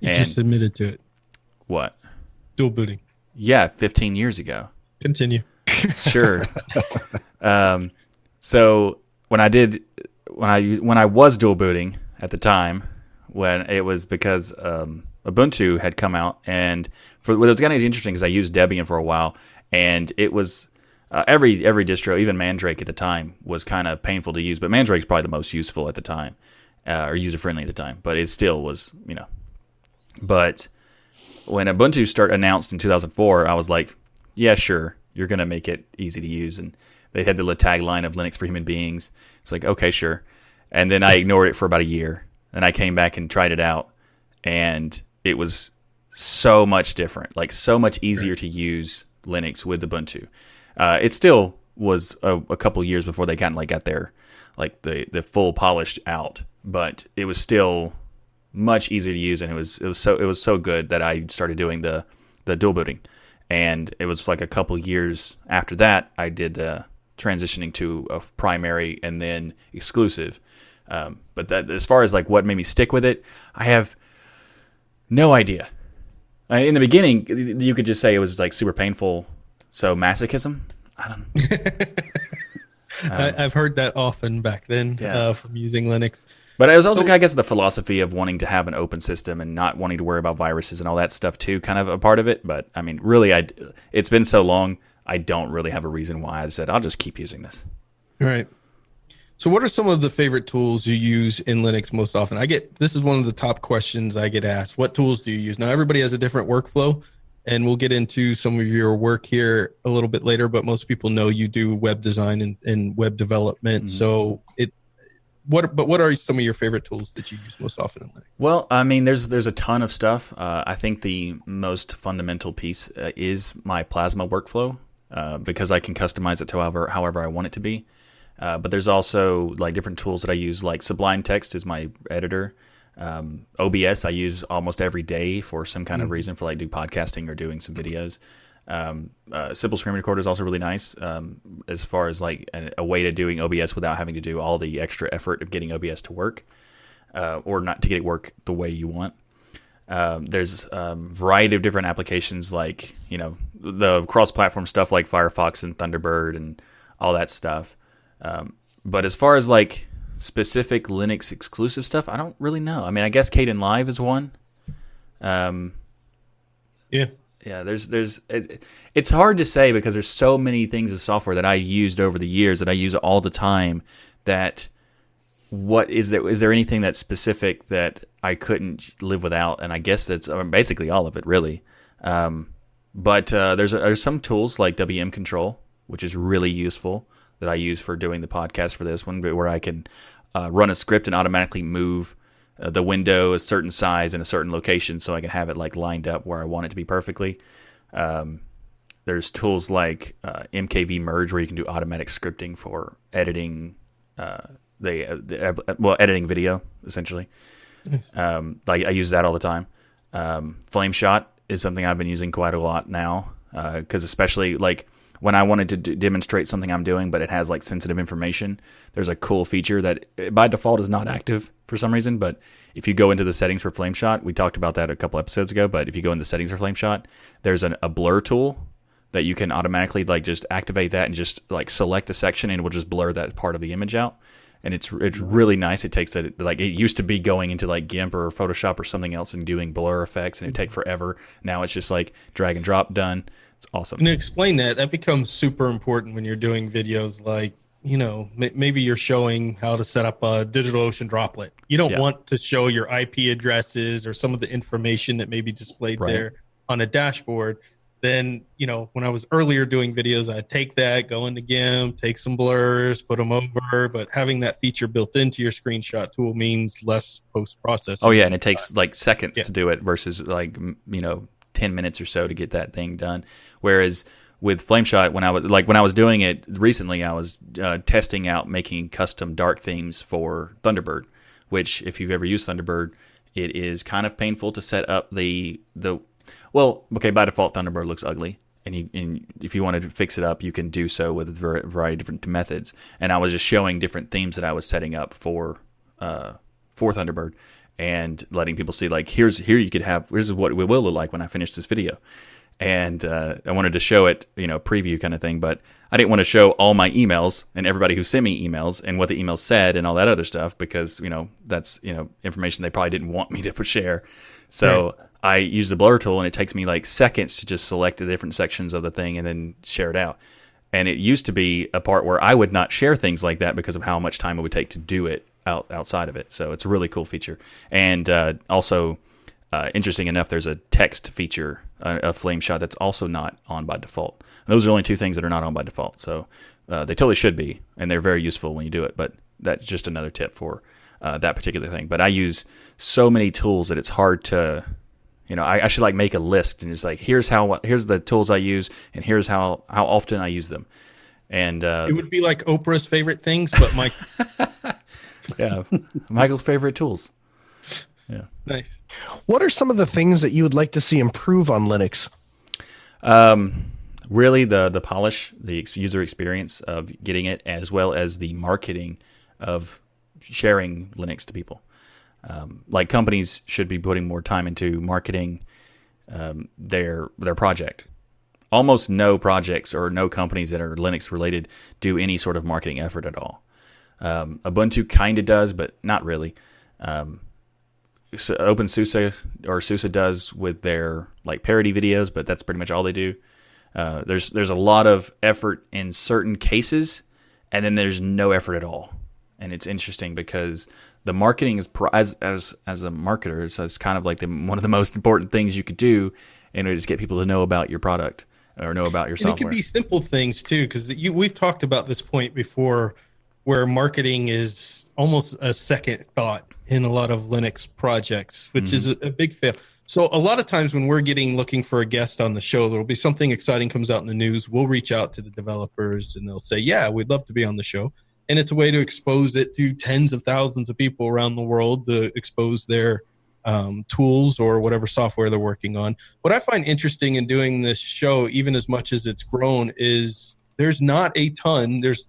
S1: You and just admitted to it.
S4: What?
S1: Dual booting.
S4: Yeah, 15 years ago.
S1: Continue.
S4: sure. um, so when I did, when I when I was dual booting at the time, when it was because um, Ubuntu had come out, and for what was kind of interesting because I used Debian for a while, and it was uh, every every distro, even Mandrake at the time, was kind of painful to use. But Mandrake's probably the most useful at the time, uh, or user friendly at the time. But it still was, you know. But when Ubuntu start announced in 2004, I was like, yeah, sure, you're gonna make it easy to use, and they had the tagline of Linux for human beings. It's like, okay, sure. And then I ignored it for about a year, and I came back and tried it out, and it was so much different, like so much easier to use Linux with Ubuntu. Uh, it still was a, a couple years before they kind of like got their like the the full polished out, but it was still much easier to use, and it was it was so it was so good that I started doing the the dual booting, and it was like a couple years after that I did uh, transitioning to a primary and then exclusive. Um, but that as far as like what made me stick with it, I have no idea. In the beginning, you could just say it was like super painful. So masochism. I don't.
S1: I, I've heard that often back then
S4: Yeah.
S1: uh, from using Linux.
S4: But it was also,
S1: So-
S4: I guess, the philosophy of wanting to have an open system and not wanting to worry about viruses and all that stuff too, kind of a part of it. But I mean, really, I it's been so long, I don't really have a reason why I said I'll just keep using this.
S1: Right. So, what are some of the favorite tools you use in Linux most often? I get this is one of the top questions I get asked. What tools do you use? Now, everybody has a different workflow, and we'll get into some of your work here a little bit later. But most people know you do web design and, and web development.
S4: Mhm.
S1: So, it what? But what are some of your favorite tools that you use most often in Linux?
S4: Well, I mean, there's there's a ton of stuff. Uh, I think the most fundamental piece uh, is my Plasma workflow uh, because I can customize it to however however I want it to be. Uh, but there's also like different tools that I use, like Sublime Text is my editor. Um, OBS I use almost every day for some kind of reason for like do podcasting or doing some videos. Um, uh, Simple Screen Recorder is also really nice um, as far as like a, a way to doing OBS without having to do all the extra effort of getting OBS to work uh, or not to get it work the way you want. Um, there's a um, variety of different applications like you know the cross-platform stuff like Firefox and Thunderbird and all that stuff. Um, but as far as like specific Linux exclusive stuff, I don't really know. I mean, I guess Kdenlive is one. Um,
S1: Yeah.
S4: Yeah, there's there's it, it's hard to say because there's so many things of software that I used over the years that I use all the time that what is there is there anything that's specific that I couldn't live without? And I guess that's uh, basically all of it really. Um, but uh, there's there's some tools like WM Control which is really useful that I use for doing the podcast for this one where I can uh, run a script and automatically move uh, the window a certain size in a certain location so I can have it like lined up where I want it to be perfectly. Um, there's tools like uh, MKV Merge where you can do automatic scripting for editing uh, the, uh, the uh, well editing video essentially. Um, like I use that all the time. Um, Flameshot is something I've been using quite a lot now because especially like when I wanted to d- demonstrate something I'm doing, but it has like sensitive information, there's a cool feature that by default is not active for some reason. But if you go into the settings for Flameshot, we talked about that a couple episodes ago. But if you go into the settings for Flameshot, there's an, a blur tool that you can automatically like just activate that and just like select a section and it will just blur that part of the image out. And it's it's really nice. It takes that like it used to be going into like GIMP or Photoshop or something else and doing blur effects and it take mm-hmm. forever. Now it's just like drag and drop done. It's awesome.
S1: And to explain that, that becomes super important when you're doing videos like, you know, maybe you're showing how to set up a DigitalOcean droplet. You don't
S4: Yeah.
S1: want to show your IP addresses or some of the information that may be displayed
S4: Right.
S1: there on a dashboard. Then, you know, when I was earlier doing videos, I'd take that, go into GIMP, take some blurs, put them over. But having that feature built into your screenshot tool means less post processing.
S4: Oh yeah, and it takes uh, like seconds
S1: Yeah.
S4: to do it versus like you know ten minutes or so to get that thing done. Whereas with Flameshot, when I was like when I was doing it recently, I was uh, testing out making custom dark themes for Thunderbird. Which, if you've ever used Thunderbird, it is kind of painful to set up the the. Well, okay, by default, Thunderbird looks ugly. And, you, and if you wanted to fix it up, you can do so with a variety of different methods. And I was just showing different themes that I was setting up for uh, for Thunderbird and letting people see like here's here you could have is what it will look like when I finish this video. And uh, I wanted to show it, you know, preview kind of thing, but I didn't want to show all my emails and everybody who sent me emails and what the emails said and all that other stuff because you know that's you know information they probably didn't want me to share. So I use the blur tool and it takes me like seconds to just select the different sections of the thing and then share it out. And it used to be a part where I would not share things like that because of how much time it would take to do it out outside of it. So it's a really cool feature. And uh, also, uh, interesting enough, there's a text feature, a Flameshot that's also not on by default. And those are only two things that are not on by default. So uh, they totally should be, and they're very useful when you do it. But that's just another tip for uh, that particular thing. But I use so many tools that it's hard to, you know, I, I, should like make a list and it's like here's how here's the tools I use and here's how how often I use them. And uh,
S1: it would be like Oprah's favorite things, but Mike.
S4: yeah, Michael's favorite tools.
S1: Yeah, nice.
S2: What are some of the things that you would like to see improve on Linux?
S4: Um, really the the polish, the user experience of getting it, as well as the marketing of sharing Linux to people. Um, like companies should be putting more time into marketing um, their their project. Almost no projects or no companies that are Linux related do any sort of marketing effort at all. Um, Ubuntu kind of does, but not really. Um, so OpenSUSE or SUSE does with their like parody videos, but that's pretty much all they do. Uh, there's there's a lot of effort in certain cases, and then there's no effort at all and it's interesting because the marketing is as as as a marketer it's, it's kind of like the, one of the most important things you could do in order to get people to know about your product or know about your software.
S1: It could be simple things too, because we've talked about this point before, where marketing is almost a second thought in a lot of Linux projects, which mm-hmm. is a, a, big fail. So a lot of times when we're getting looking for a guest on the show, there will be something exciting comes out in the news. We'll reach out to the developers and they'll say, "Yeah, we'd love to be on the show." and it's a way to expose it to tens of thousands of people around the world to expose their um, tools or whatever software they're working on. What I find interesting in doing this show, even as much as it's grown, is there's not a ton. There's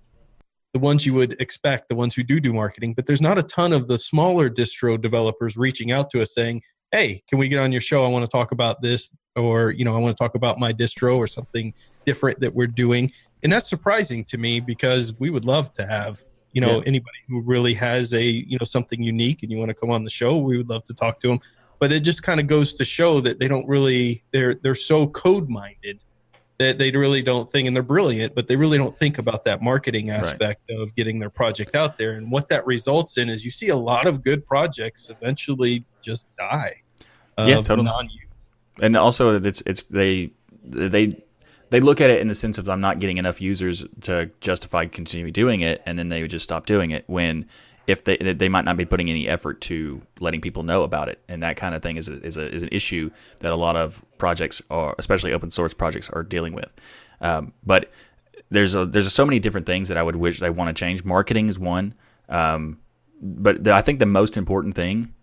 S1: the ones you would expect, the ones who do do marketing, but there's not a ton of the smaller distro developers reaching out to us saying, "Hey, can we get on your show? I want to talk about this." Or, you know, I want to talk about my distro or something different that we're doing and that's surprising to me because we would love to have you know yeah. anybody who really has a you know something unique and you want to come on the show we would love to talk to them but it just kind of goes to show that they don't really they're they're so code minded that they really don't think and they're brilliant but they really don't think about that marketing aspect right. of getting their project out there and what that results in is you see a lot of good projects eventually just die
S4: yeah totally and also it's it's they they they look at it in the sense of I'm not getting enough users to justify continuing doing it, and then they would just stop doing it. When if they they might not be putting any effort to letting people know about it, and that kind of thing is a, is, a, is an issue that a lot of projects, or especially open source projects, are dealing with. Um, but there's a, there's so many different things that I would wish they want to change. Marketing is one, um, but the, I think the most important thing,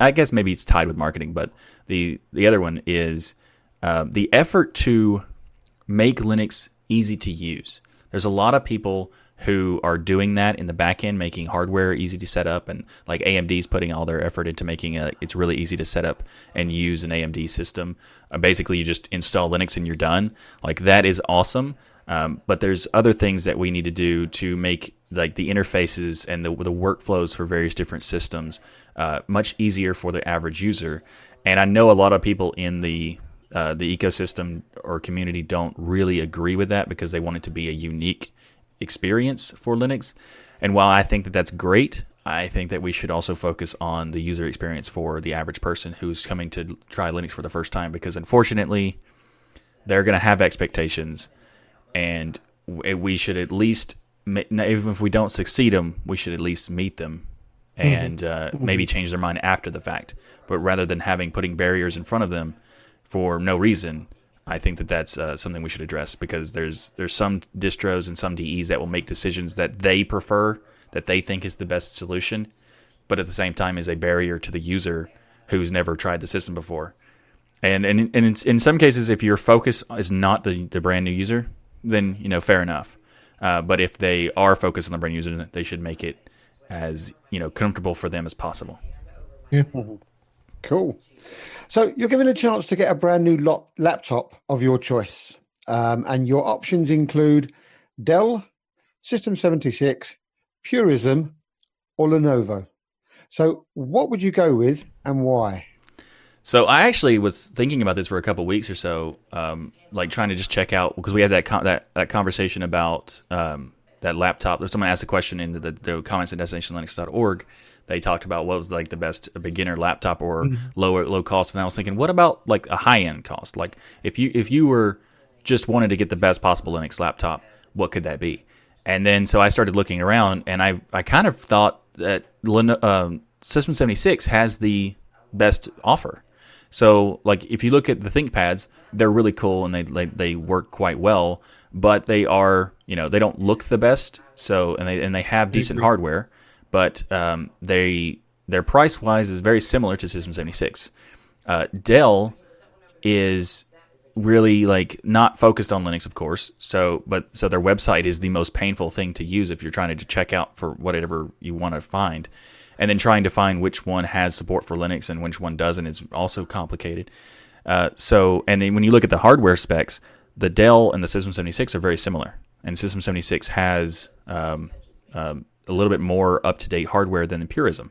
S4: I guess maybe it's tied with marketing, but the the other one is uh, the effort to make Linux easy to use. There's a lot of people who are doing that in the back end, making hardware easy to set up, and like AMD's putting all their effort into making it it's really easy to set up and use an AMD system. Uh, basically, you just install Linux and you're done. Like that is awesome. Um, but there's other things that we need to do to make like the interfaces and the the workflows for various different systems uh, much easier for the average user. And I know a lot of people in the uh, the ecosystem or community don't really agree with that because they want it to be a unique experience for Linux. And while I think that that's great, I think that we should also focus on the user experience for the average person who's coming to try Linux for the first time because unfortunately, they're going to have expectations, and we should at least, even if we don't succeed them, we should at least meet them and uh, mm-hmm. maybe change their mind after the fact. But rather than having putting barriers in front of them, for no reason, I think that that's uh, something we should address because there's there's some distros and some DEs that will make decisions that they prefer that they think is the best solution, but at the same time is a barrier to the user who's never tried the system before. And and, and in, in some cases, if your focus is not the, the brand new user, then you know fair enough. Uh, but if they are focused on the brand new user, they should make it as you know comfortable for them as possible.
S1: Yeah.
S3: Cool. So you're given a chance to get a brand new lot, laptop of your choice, um, and your options include Dell, System 76, Purism, or Lenovo. So what would you go with and why?
S4: So I actually was thinking about this for a couple weeks or so, um, like trying to just check out because we had that con- that that conversation about um, that laptop. There's someone asked a question in the, the comments at destinationlinux.org. They talked about what was like the best beginner laptop or mm-hmm. lower low cost, and I was thinking, what about like a high end cost? Like if you if you were just wanted to get the best possible Linux laptop, what could that be? And then so I started looking around, and I I kind of thought that um, System 76 has the best offer. So, like, if you look at the ThinkPads, they're really cool and they, they they work quite well, but they are you know they don't look the best. So, and they and they have decent hardware, but um, they their price wise is very similar to System 76. Uh, Dell is really like not focused on Linux, of course. So, but so their website is the most painful thing to use if you're trying to check out for whatever you want to find and then trying to find which one has support for Linux and which one doesn't is also complicated. Uh, so, and then when you look at the hardware specs, the Dell and the System 76 are very similar, and System 76 has um, um, a little bit more up to date hardware than the Purism.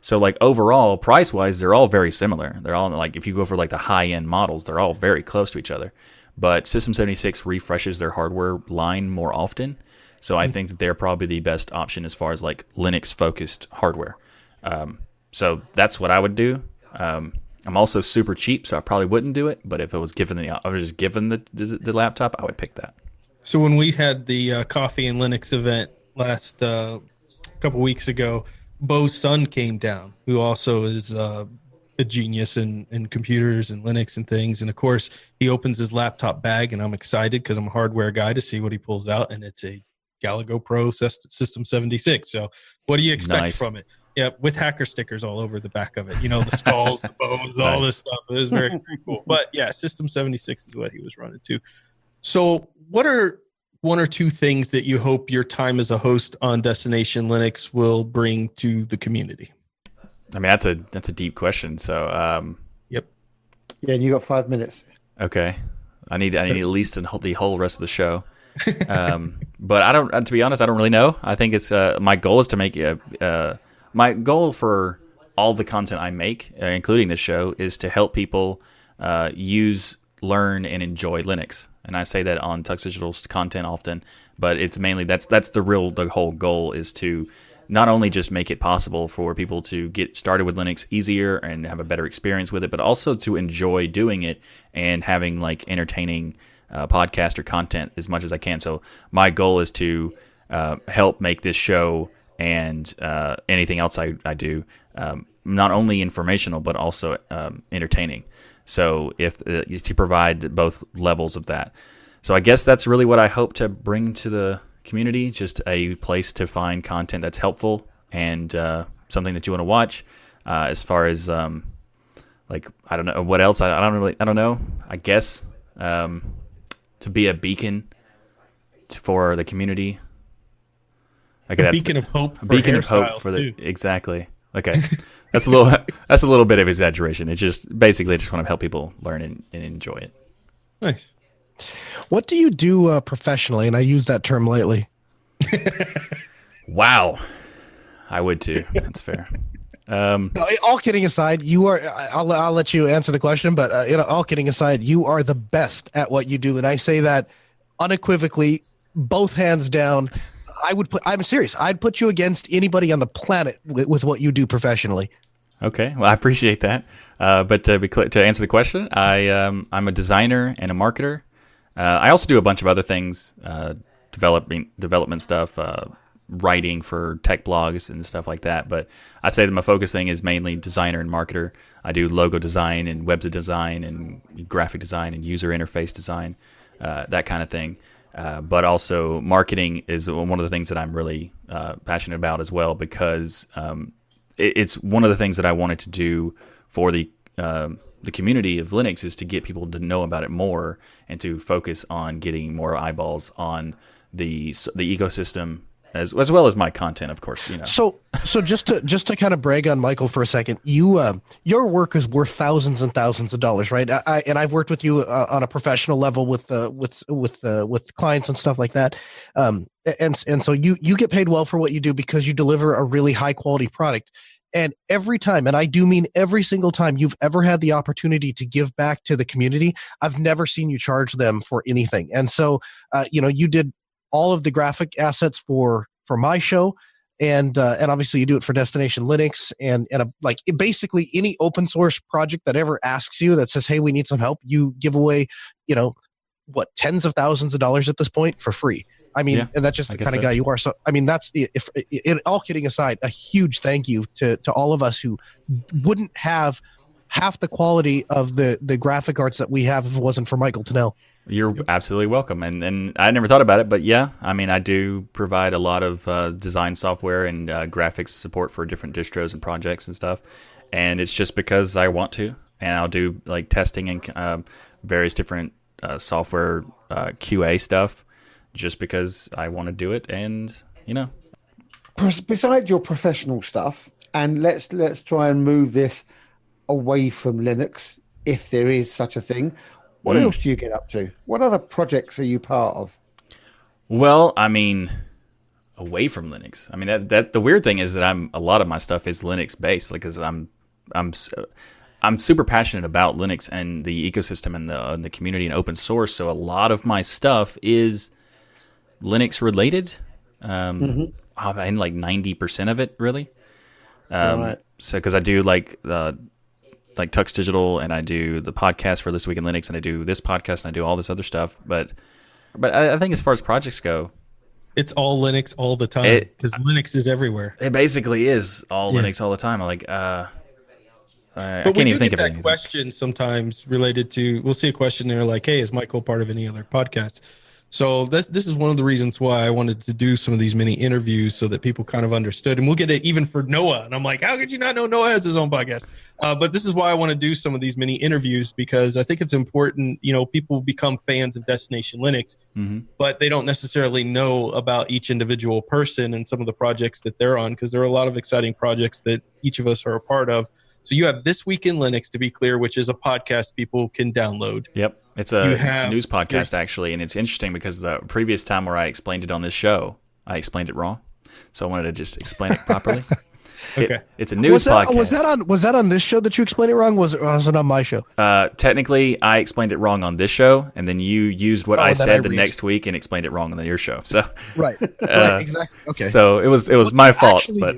S4: So, like overall, price wise, they're all very similar. They're all like if you go for like the high end models, they're all very close to each other. But System 76 refreshes their hardware line more often, so I think that they're probably the best option as far as like Linux focused hardware. Um, so that's what I would do. Um, I'm also super cheap, so I probably wouldn't do it. But if it was given the, I was just given the, the, the laptop, I would pick that.
S1: So when we had the uh, coffee and Linux event last uh, couple weeks ago, Bo's son came down, who also is uh, a genius in, in computers and Linux and things. And of course, he opens his laptop bag, and I'm excited because I'm a hardware guy to see what he pulls out, and it's a Galago Pro System 76. So, what do you expect nice. from it? Yeah, with hacker stickers all over the back of it. You know, the skulls, the bones, nice. all this stuff. It was very, very cool. But yeah, System 76 is what he was running to. So, what are one or two things that you hope your time as a host on Destination Linux will bring to the community?
S4: I mean, that's a that's a deep question. So, um,
S1: yep.
S3: Yeah, and you got five minutes.
S4: Okay, I need I need at least the whole rest of the show um, but I don't. To be honest, I don't really know. I think it's uh, my goal is to make a. Uh, my goal for all the content I make, uh, including this show, is to help people uh, use, learn, and enjoy Linux. And I say that on Tux Digital's content often, but it's mainly that's that's the real the whole goal is to not only just make it possible for people to get started with Linux easier and have a better experience with it, but also to enjoy doing it and having like entertaining uh, podcast or content as much as I can. So my goal is to uh, help make this show and uh, anything else I, I do um, not only informational but also um, entertaining. So if uh, to provide both levels of that. So I guess that's really what I hope to bring to the community, just a place to find content that's helpful and uh, something that you want to watch. Uh, as far as um, like I don't know what else I, I don't really I don't know. I guess um, to be a beacon for the community.
S1: Okay, a beacon the, of hope.
S4: A beacon of hope for the too. exactly. Okay, that's a little that's a little bit of exaggeration. It's just basically I just want to help people learn and, and enjoy it.
S1: Nice.
S2: What do you do uh, professionally? And I use that term lightly.
S4: wow, I would too. That's fair. Um,
S2: no, all kidding aside, you are. I'll, I'll let you answer the question, but uh, you know, all kidding aside, you are the best at what you do, and I say that unequivocally, both hands down. I would put. I'm serious. I'd put you against anybody on the planet with, with what you do professionally.
S4: Okay, well, I appreciate that. Uh, but to, be clear, to answer the question, I um, I'm a designer and a marketer. Uh, I also do a bunch of other things, uh, developing development stuff, uh, writing for tech blogs and stuff like that. But I'd say that my focus thing is mainly designer and marketer. I do logo design and web design and graphic design and user interface design, uh, that kind of thing. Uh, but also marketing is one of the things that I'm really uh, passionate about as well because um, it, it's one of the things that I wanted to do for the um, the community of Linux is to get people to know about it more and to focus on getting more eyeballs on the the ecosystem as as well as my content, of course. You know.
S2: So so just to just to kind of brag on Michael for a second, you uh, your work is worth thousands and thousands of dollars, right? I, and I've worked with you uh, on a professional level with uh, with with uh, with clients and stuff like that. Um, and and so you you get paid well for what you do because you deliver a really high quality product. And every time, and I do mean every single time you've ever had the opportunity to give back to the community, I've never seen you charge them for anything. And so, uh, you know, you did all of the graphic assets for for my show and uh, and obviously you do it for Destination Linux and and a, like basically any open source project that ever asks you that says hey we need some help you give away you know what tens of thousands of dollars at this point for free. I mean,
S4: Yeah,
S2: and that's just the kind of guy you are. So, I mean, that's if, it, all kidding aside, a huge thank you to to all of us who wouldn't have half the quality of the the graphic arts that we have if it wasn't for Michael Tunnell.
S4: You're absolutely welcome. And and I never thought about it, but yeah, I mean, I do provide a lot of uh, design software and uh, graphics support for different distros and projects and stuff. And it's just because I want to, and I'll do like testing and um, various different uh, software uh, QA stuff, just because I want to do it. And you know,
S3: Besides your professional stuff, and let's let's try and move this away from Linux, if there is such a thing. What
S4: Mm.
S3: else do you get up to? What other projects are you part of?
S4: Well, I mean, away from Linux. I mean, that that the weird thing is that I'm a lot of my stuff is Linux based, like, cause I'm I'm I'm super passionate about Linux and the ecosystem and the and the community and open source. So a lot of my stuff is Linux related. Um, and like ninety percent of it really. Um,
S3: Right.
S4: So because I do like the like Tux Digital and I do the podcast for This Week in Linux and I do this podcast and I do all this other stuff, but but I, I think as far as projects go,
S1: It's all Linux all the time because Linux is everywhere.
S4: It basically is all
S1: Yeah.
S4: Linux all the time. Like, uh, I, I can't even think
S1: get
S4: of
S1: that
S4: anything.
S1: question sometimes related to. We'll see a question there like, "Hey, is Michael part of any other podcast?" So that, this is one of the reasons why I wanted to do some of these mini interviews so that people kind of understood. And we'll get it even for Noah. And I'm like, how could you not know Noah has his own podcast? Uh, but this is why I want to do some of these mini interviews because I think it's important. You know, people become fans of Destination Linux,
S4: hmm
S1: but they don't necessarily know about each individual person and some of the projects that they're on because there are a lot of exciting projects that each of us are a part of. So you have this week in Linux to be clear, which is a podcast people can download.
S4: Yep, it's a
S1: have-
S4: news podcast actually, and it's interesting because the previous time where I explained it on this show, I explained it wrong. So I wanted to just explain it properly. It-
S1: Okay.
S4: it's a news
S2: was that,
S4: podcast.
S2: was that on was that on this show that you explained it wrong? Was it, was it on my show?
S4: uh, technically, I explained it wrong on this show, and then you used what
S2: Oh,
S4: I said
S2: I
S4: the next week and explained it wrong on your show. So
S2: Right.
S4: Uh,
S2: right. Exactly. Okay.
S4: So it was it was my fault, but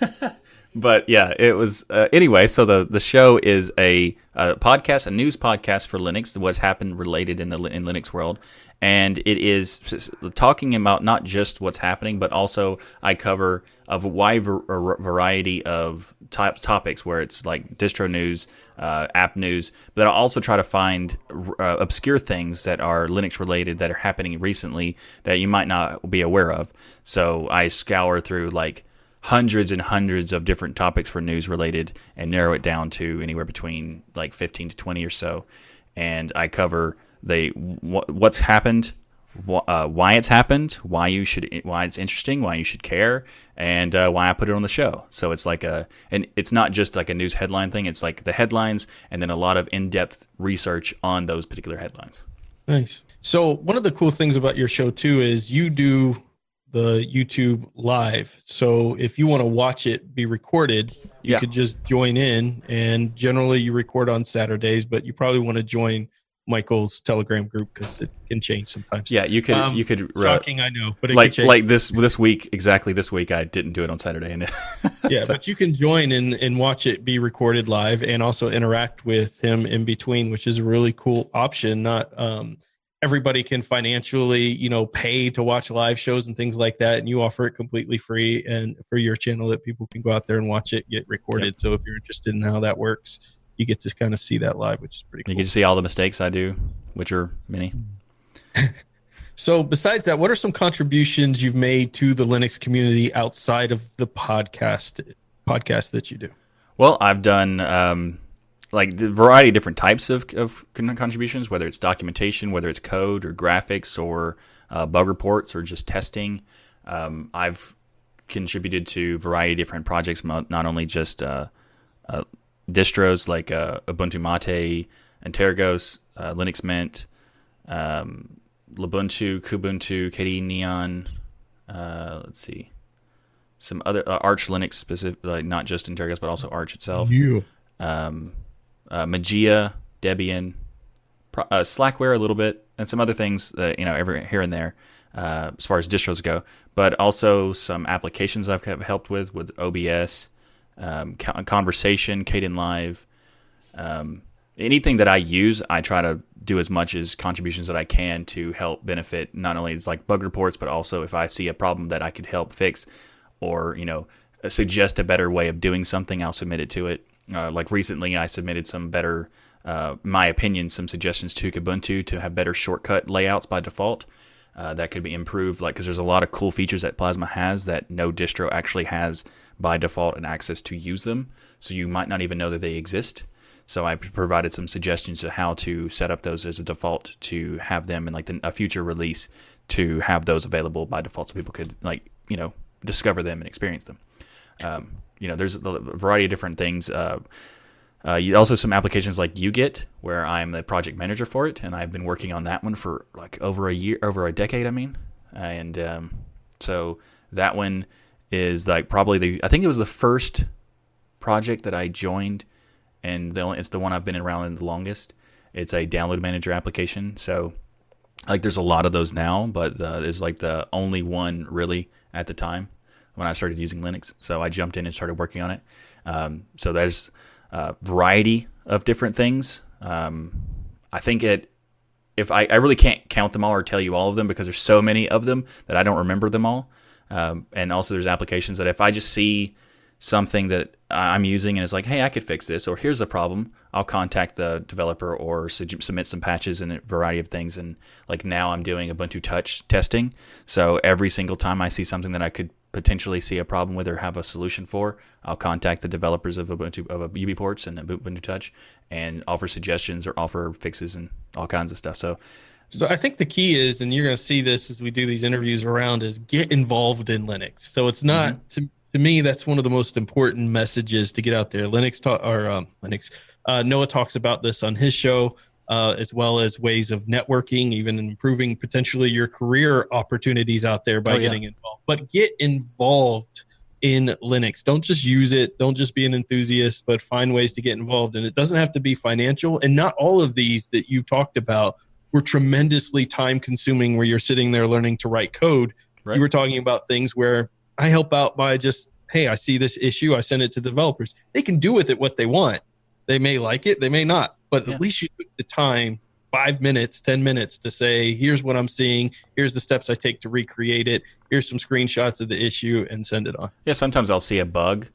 S4: but yeah, it was uh, anyway. So the the show is a, a podcast, a news podcast for Linux. What's happened related in the in Linux world, and it is talking about not just what's happening, but also I cover a wide variety of type topics where it's like distro news, uh, app news, but I also try to find uh, obscure things that are Linux related that are happening recently that you might not be aware of. So I scour through like hundreds and hundreds of different topics for news related and narrow it down to anywhere between like 15 to 20 or so. And I cover the wh- what's happened, wh- uh, why it's happened, why you should, why it's interesting, why you should care, and uh, why I put it on the show. So it's like a, and it's not just like a news headline thing. It's like the headlines and then a lot of in-depth research on those particular headlines.
S1: Nice. So one of the cool things about your show too is you do the YouTube live. So if you want to watch it be recorded, you
S4: Yeah.
S1: could just join in. And generally, you record on Saturdays, but you probably want to join Michael's Telegram group because it can change sometimes.
S4: Yeah, you could,
S1: Um,
S4: you could, uh,
S1: Shocking, I know, but
S4: like like this this week exactly this week I didn't do it on Saturday and
S1: yeah, but you can join and, and watch it be recorded live and also interact with him in between, which is a really cool option. Not um, everybody can financially, you know, pay to watch live shows and things like that, and you offer it completely free and for your channel that people can go out there and watch it get recorded. So if you're interested in how that works, you get to kind of see that live, which is pretty
S4: You
S1: cool.
S4: get to see all the mistakes I do, which are many.
S1: So besides that, what are some contributions you've made to the Linux community outside of the podcast podcast that you do?
S4: Well, I've done um, like the variety of different types of, of contributions, whether it's documentation, whether it's code or graphics or uh, bug reports or just testing. Um, I've contributed to a variety of different projects, not only just uh, uh, distros like uh, Ubuntu Mate, Antergos, uh, Linux Mint, um, Lubuntu, Kubuntu, KDE Neon. Uh, let's see. some other uh, Arch Linux specific, like not just Antergos, but also Arch itself.
S1: You.
S4: Um, uh, Mageia, Debian, uh, Slackware a little bit, and some other things that you know every here and there uh, as far as distros go. But also some applications I've helped with with OBS, um, Con- Konversation, Kdenlive. Um, anything that I use, I try to do as much as contributions that I can to help benefit not only like bug reports, but also if I see a problem that I could help fix, or you know suggest a better way of doing something, I'll submit it to it. Uh, like recently, I submitted some better, uh, my opinion, some suggestions to Kubuntu to have better shortcut layouts by default. Uh, that could be improved, like because there's a lot of cool features that Plasma has that no distro actually has by default and access to use them. So you might not even know that they exist. So I provided some suggestions to how to set up those as a default to have them in like the, a future release to have those available by default, so people could like you know discover them and experience them. Um, you know, there's a variety of different things. Uh, uh, you, also some applications like uGet, where I'm the project manager for it, and I've been working on that one for like over a year, over a decade. I mean, and um, so that one is like probably the I think it was the first project that I joined, and the only, it's the one I've been around in the longest. It's a download manager application, so like there's a lot of those now, but uh, it's like the only one really at the time when I started using Linux. So I jumped in and started working on it. Um, so there's a variety of different things. Um, I think it. If I, I really can't count them all or tell you all of them because there's so many of them that I don't remember them all. Um, and also there's applications that if I just see something that I'm using and it's like, hey, I could fix this, or here's a problem, I'll contact the developer or su- submit some patches and a variety of things. And like now I'm doing Ubuntu Touch testing. So every single time I see something that I could potentially see a problem with or have a solution for, I'll contact the developers of Ubuntu of UBports and Ubuntu Touch and offer suggestions or offer fixes and all kinds of stuff. So
S1: So I think the key is, and you're going to see this as we do these interviews around, is get involved in Linux. So it's not to, to me that's one of the most important messages to get out there. Linux talk or um, Linux. Uh, Noah talks about this on his show, uh, as well as ways of networking, even improving potentially your career opportunities out there by
S4: Oh, yeah.
S1: getting involved. But get involved in Linux. Don't just use it. Don't just be an enthusiast, but find ways to get involved. And it doesn't have to be financial. And not all of these that you talked about were tremendously time consuming where you're sitting there learning to write code.
S4: Right.
S1: You were talking about things where I help out by just, hey, I see this issue, I send it to developers. They can do with it what they want. They may like it, they may not, but
S4: Yeah.
S1: at least you took the time, five minutes, 10 minutes to say, here's what I'm seeing, here's the steps I take to recreate it, here's some screenshots of the issue, and send it on.
S4: Yeah, sometimes I'll see a bug,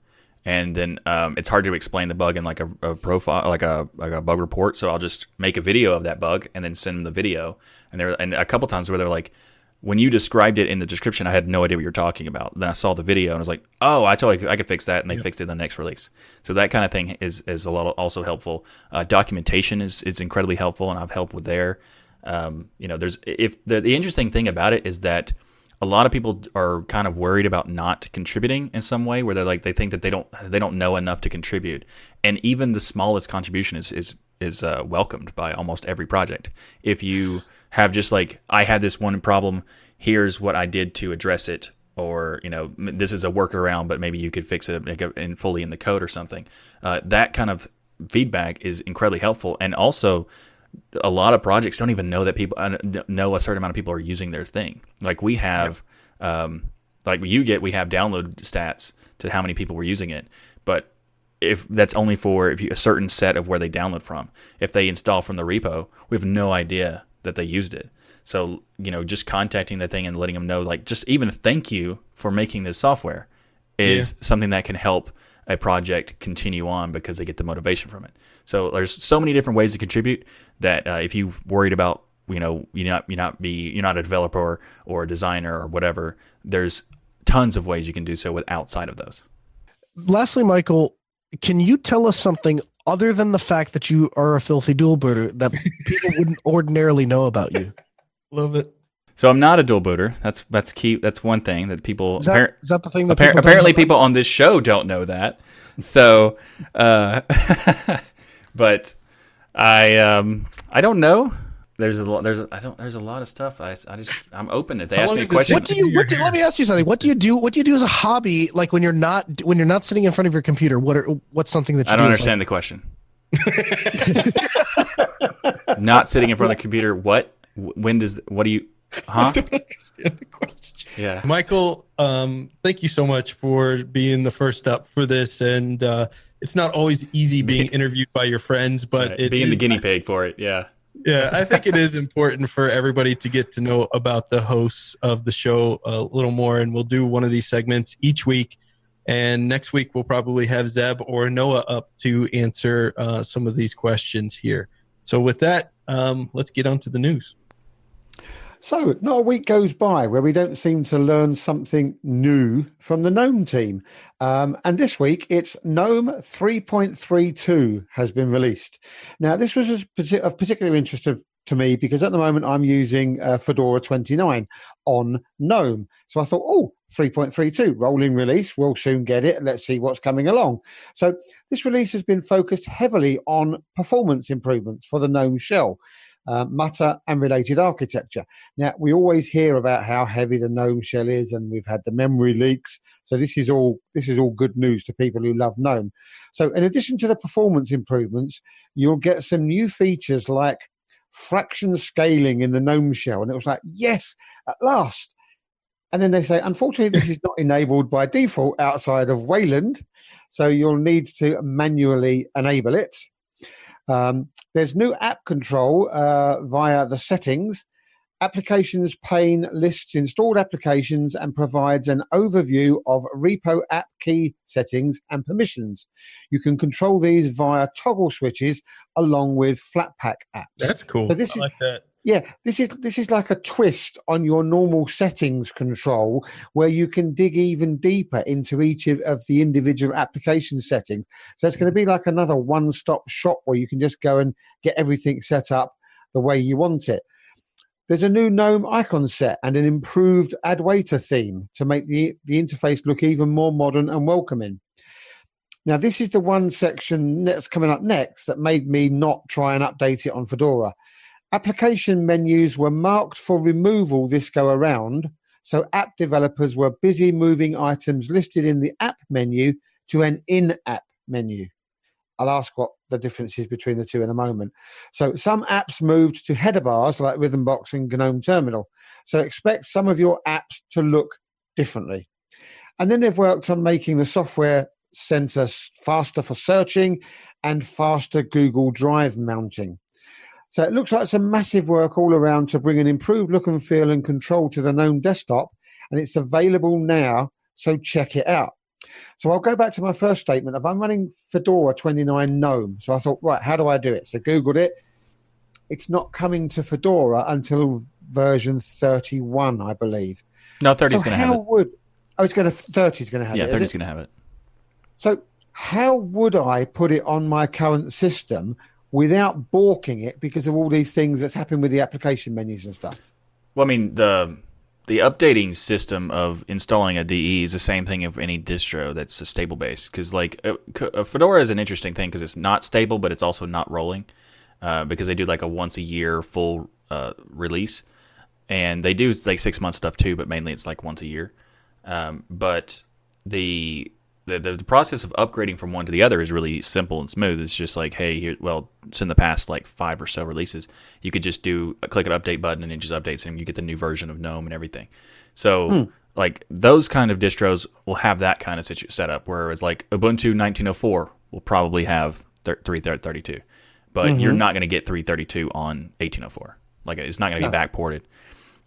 S4: and then um, it's hard to explain the bug in like a, a profile, like a like a bug report. So I'll just make a video of that bug and then send them the video. And there, and a couple times where they're like, when you described it in the description, I had no idea what you were talking about. Then I saw the video and I was like, oh, I totally I could fix that, and they fixed it in the next release. So that kind of thing is is a lot also helpful. Uh, documentation is is incredibly helpful, and I've helped with there. Um, you know, there's if the the interesting thing about it is that a lot of people are kind of worried about not contributing in some way where they're like they think that they don't they don't know enough to contribute and even the smallest contribution is is is uh, welcomed by almost every project if you have just like i had this one problem here's what i did to address it or you know this is a workaround but maybe you could fix it in fully in the code or something uh, that kind of feedback is incredibly helpful and also a lot of projects don't even know that people uh, know a certain amount of people are using their thing. Like we have, um, like uGet, we have download stats to how many people were using it, but if that's only for if you, a certain set of where they download from. If they install from the repo, we have no idea that they used it. So you know, just contacting the thing and letting them know, like, just even thank you for making this software, is something that can help a project continue on because they get the motivation from it. So there's so many different ways to contribute that uh, if you're worried about you know you not you not be you're not a developer or a designer or whatever, there's tons of ways you can do so with outside of those.
S2: Lastly, Michael, can you tell us something other than the fact that you are a filthy dual booter that people wouldn't ordinarily know about you?
S1: Love it.
S4: So I'm not a dual booter. That's that's key. That's one thing that people
S2: Is that,
S4: appar-
S2: is that the thing that
S4: Appar-
S2: people
S4: apparently people on this show don't know that so uh but i um i don't know there's a lot. There's a, I don't. There's a lot of stuff. I, I just I'm open. If they
S1: How
S4: ask me a question,
S2: What do you? What do, let me ask you something. What do you do? What do you do as a hobby? Like when you're not when you're not sitting in front of your computer. What are what's something that you
S4: I don't
S2: do as,
S4: understand the question. Not sitting in front of the computer. What? When does? What do you? Huh?
S1: don't understand the question.
S4: Yeah.
S1: Michael, um, thank you so much for being the first up for this. And uh, it's not always easy being interviewed by your friends, but
S4: Right,
S1: it
S4: being the guinea pig for it. Yeah.
S1: Yeah, I think it is important for everybody to get to know about the hosts of the show a little more. And we'll do one of these segments each week. And next week, we'll probably have Zeb or Noah up to answer uh, some of these questions here. So, with that, um, let's get on to the news.
S3: So, not a week goes by where we don't seem to learn something new from the GNOME team. Um, and this week, it's GNOME 3.32 has been released. Now, this was of particular interest to, to me because at the moment I'm using uh, Fedora 29 on GNOME. So I thought, oh, 3.32, rolling release, we'll soon get it. Let's see what's coming along. So, this release has been focused heavily on performance improvements for the GNOME shell. Uh, Mutter and related architecture. Now, we always hear about how heavy the GNOME shell is, and we've had the memory leaks. So this is all this is all good news to people who love GNOME. So, in addition to the performance improvements, you'll get some new features like fraction scaling in the GNOME shell, and it was like, yes, at last. And then they say, unfortunately, this is not enabled by default outside of Wayland, so you'll need to manually enable it. Um, there's new app control uh, via the settings. Applications pane lists installed applications and provides an overview of repo app key settings and permissions. You can control these via toggle switches along with Flatpak apps.
S1: That's cool.
S3: So this
S1: I
S3: is-
S1: like that.
S3: Yeah, this is this is like a twist on your normal settings control, where you can dig even deeper into each of, of the individual application settings. So it's going to mm-hmm. be like another one-stop shop where you can just go and get everything set up the way you want it. There's a new GNOME icon set and an improved Adwaita theme to make the the interface look even more modern and welcoming. Now, this is the one section that's coming up next that made me not try and update it on Fedora. Application menus were marked for removal this go around, so app developers were busy moving items listed in the app menu to an in app menu. I'll ask what the difference is between the two in a moment. So, some apps moved to header bars like Rhythmbox and GNOME Terminal. So, expect some of your apps to look differently. And then they've worked on making the software center faster for searching and faster Google Drive mounting. So it looks like some massive work all around to bring an improved look and feel and control to the GNOME desktop, and it's available now. So check it out. So I'll go back to my first statement of I'm running Fedora 29 GNOME. So I thought, right, how do I do it? So Googled it. It's not coming to Fedora until version 31, I believe.
S4: No, 30 is
S3: so
S4: going to have it.
S3: would oh, it's going to 30 is going to have it. Yeah,
S4: 30 is going to have it.
S3: So, how would I put it on my current system without balking it because of all these things that's happened with the application menus and stuff?
S4: Well, I mean the the updating system of installing a DE is the same thing of any distro that's a stable base. Because like uh, C- uh, Fedora is an interesting thing because it's not stable, but it's also not rolling uh, because they do like a once a year full uh, release, and they do like six month stuff too, but mainly it's like once a year. Um, but the, the the process of upgrading from one to the other is really simple and smooth. It's just like, hey, here, well, it's in the past like five or so releases, you could just do click an update button and it just updates and you get the new version of GNOME and everything. So hmm. like those kind of distros will have that kind of situ- setup, whereas like Ubuntu 1904 will probably have thir- 332, but you're mm-hmm. not going to get 332 on 1804. Like it's not going to
S3: No.
S4: be backported.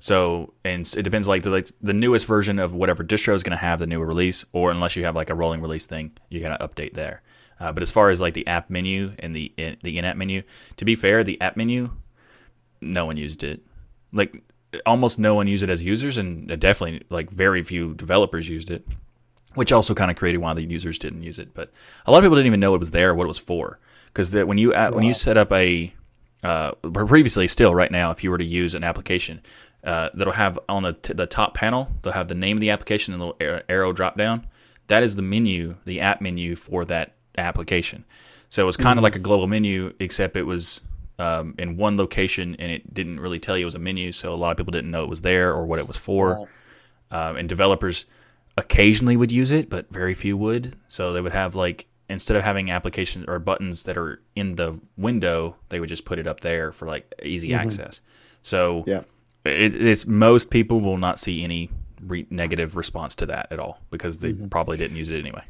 S4: So, and it depends like the like the newest version of whatever distro is going to have the newer release, or unless you have like a rolling release thing, you're going to update there. Uh, but as far as like the app menu and the in, the in-app menu, to be fair, the app menu, no one used it. Like almost no one used it as users, and definitely like very few developers used it, which also kind of created why the users didn't use it. But a lot of people didn't even know it was there, or what it was for, because when you uh, when you set up a uh, previously still right now, if you were to use an application, uh, that'll have on the, t- the top panel, they'll have the name of the application and a little arrow drop down. That is the menu, the app menu for that application. So it was kind of like a global menu, except it was um, in one location and it didn't really tell you it was a menu, so a lot of people didn't know it was there or what it was for. Um, and developers occasionally would use it, but very few would. So they would have like instead of having applications or buttons that are in the window, they would just put it up there for like easy
S3: Mhm.
S4: access. So
S3: Yeah.
S4: It, it's most people will not see any re- negative response to that at all because they
S3: Mhm.
S4: probably didn't use it anyway.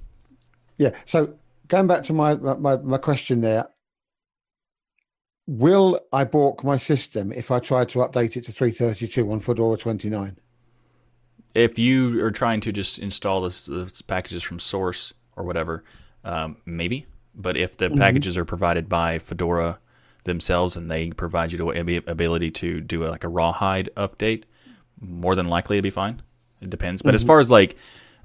S3: Yeah. So going back to my, my my question there, will I balk my system if I try to update it to 332 on Fedora 29?
S4: If you are trying to just install this, this packages from source or whatever, um, maybe. But if the
S3: Mhm.
S4: packages are provided by Fedora themselves and they provide you the ability to do a, like a rawhide update, more than likely it'd be fine. It depends. But as
S3: Mhm.
S4: far as like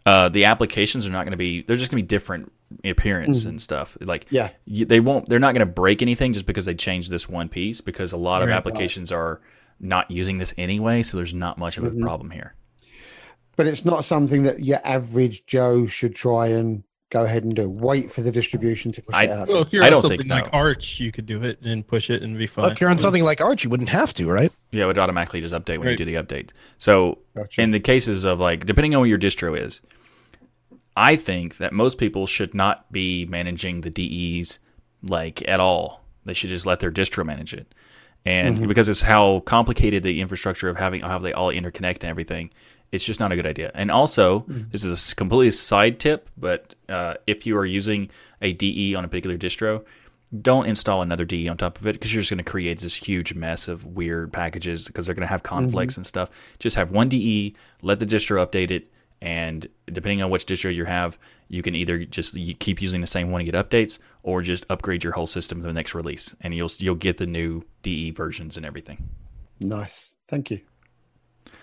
S4: uh, the applications are not going to be, they're just going to be different appearance
S3: Mhm.
S4: and stuff. Like
S3: Yeah.
S4: you, they won't, they're not going to break anything just because they changed this one piece. Because a lot of
S1: Right.
S4: applications are not using this anyway, so there's not much of a
S3: Mhm.
S4: problem here.
S3: But it's not something that your average Joe should try and go ahead and do. Wait for the distribution to push
S4: I-
S3: it out.
S1: Well, if you're
S4: I
S1: on
S4: don't
S1: something
S4: think
S1: like
S4: no.
S1: Arch, you could do it and push it and be fine.
S2: Well, if you're on something like Arch, you wouldn't have to, right?
S4: Yeah, it would automatically just update when
S1: Right.
S4: you do the updates. So
S3: Gotcha.
S4: in the cases of like depending on what your distro is, I think that most people should not be managing the DEs like at all. They should just let their distro manage it. And
S3: Mhm.
S4: because it's how complicated the infrastructure of having how they all interconnect and everything, it's just not a good idea. And also, this is a completely side tip, but uh, if you are using a DE on a particular distro, don't install another DE on top of it because you're just going to create this huge mess of weird packages because they're going to have conflicts and stuff. Just have one DE, let the distro update it, and depending on which distro you have, you can either just keep using the same one to get updates, or just upgrade your whole system to the next release, and you'll you'll get the new DE versions and everything.
S3: nice. Thank you.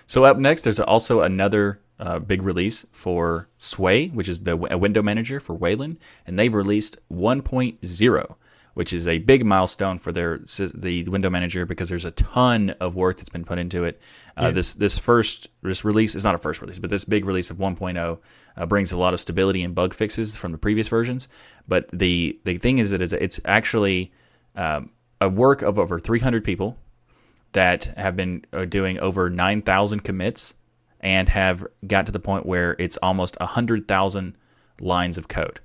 S4: So up next, there's also another uh, big release for Sway, which is the a window manager for Wayland, and they've released 1.0, which is a big milestone for their the window manager because there's a ton of work that's been put into it. Uh, This this first this release is not a first release, but this big release of 1.0 uh, brings a lot of stability and bug fixes from the previous versions. But the the thing is, it is it's actually um, a work of over 300 people that have been uh, doing over 9,000 commits and have got to the point where it's almost 100,000 lines of code.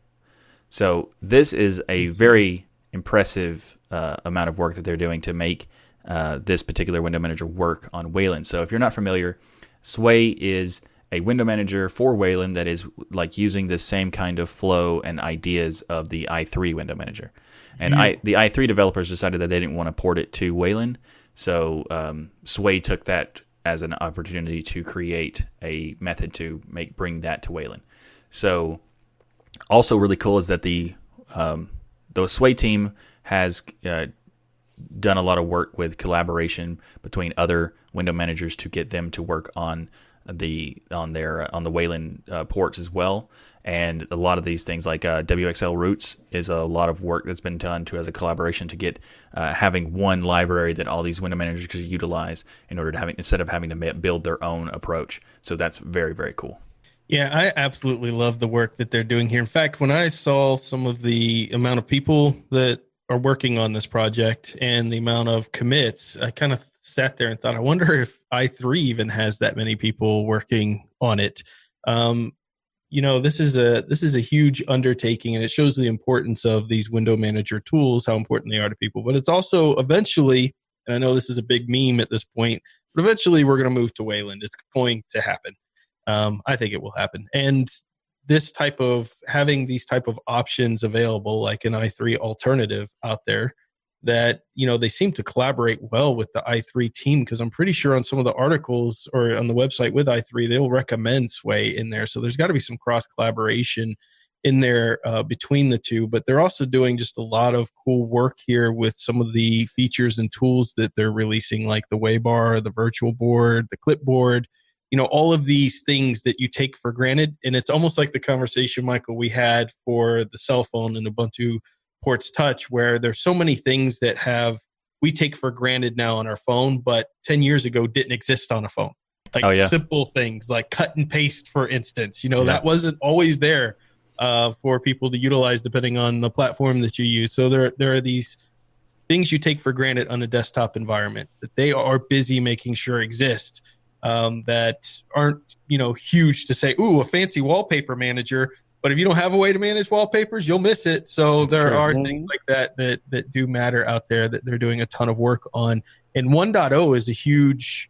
S4: So this is a very impressive uh, amount of work that they're doing to make uh, this particular window manager work on Wayland. So if you're not familiar, Sway is a window manager for Wayland that is like using the same kind of flow and ideas of the i3 window manager. And I, the i3 developers decided that they didn't want to port it to Wayland, so um, Sway took that as an opportunity to create a method to make bring that to Wayland. So also really cool is that the um, the Sway team has uh, done a lot of work with collaboration between other window managers to get them to work on the on their on the Wayland uh, ports as well. And a lot of these things, like uh, wlroots, is a lot of work that's been done to as a collaboration to get uh, having one library that all these window managers could utilize in order to having instead of having to build their own approach. So that's very very cool.
S1: Yeah, I absolutely love the work that they're doing here. In fact, when I saw some of the amount of people that are working on this project and the amount of commits, I kind of sat there and thought, I wonder if i3 even has that many people working on it. Um, you know, this is a this is a huge undertaking, and it shows the importance of these window manager tools, how important they are to people. But it's also eventually, and I know this is a big meme at this point, but eventually we're going to move to Wayland. It's going to happen. Um, I think it will happen. And this type of having these type of options available, like an i3 alternative out there, that you know they seem to collaborate well with the i3 team because I'm pretty sure on some of the articles or on the website with i3 they'll recommend Sway in there. So there's got to be some cross collaboration in there uh, between the two. But they're also doing just a lot of cool work here with some of the features and tools that they're releasing, like the Waybar, the virtual board, the clipboard you know all of these things that you take for granted and it's almost like the conversation michael we had for the cell phone and ubuntu ports touch where there's so many things that have we take for granted now on our phone but 10 years ago didn't exist on a phone like
S4: Oh, yeah.
S1: simple things like cut and paste for instance you know
S4: Yeah.
S1: that wasn't always there uh, for people to utilize depending on the platform that you use so there there are these things you take for granted on a desktop environment that they are busy making sure exist um, that aren't you know huge to say ooh a fancy wallpaper manager. But if you don't have a way to manage wallpapers you'll miss it. So
S4: That's
S1: there
S4: true.
S1: are things like that that that do matter out there that they're doing a ton of work on. And 1.0 is a huge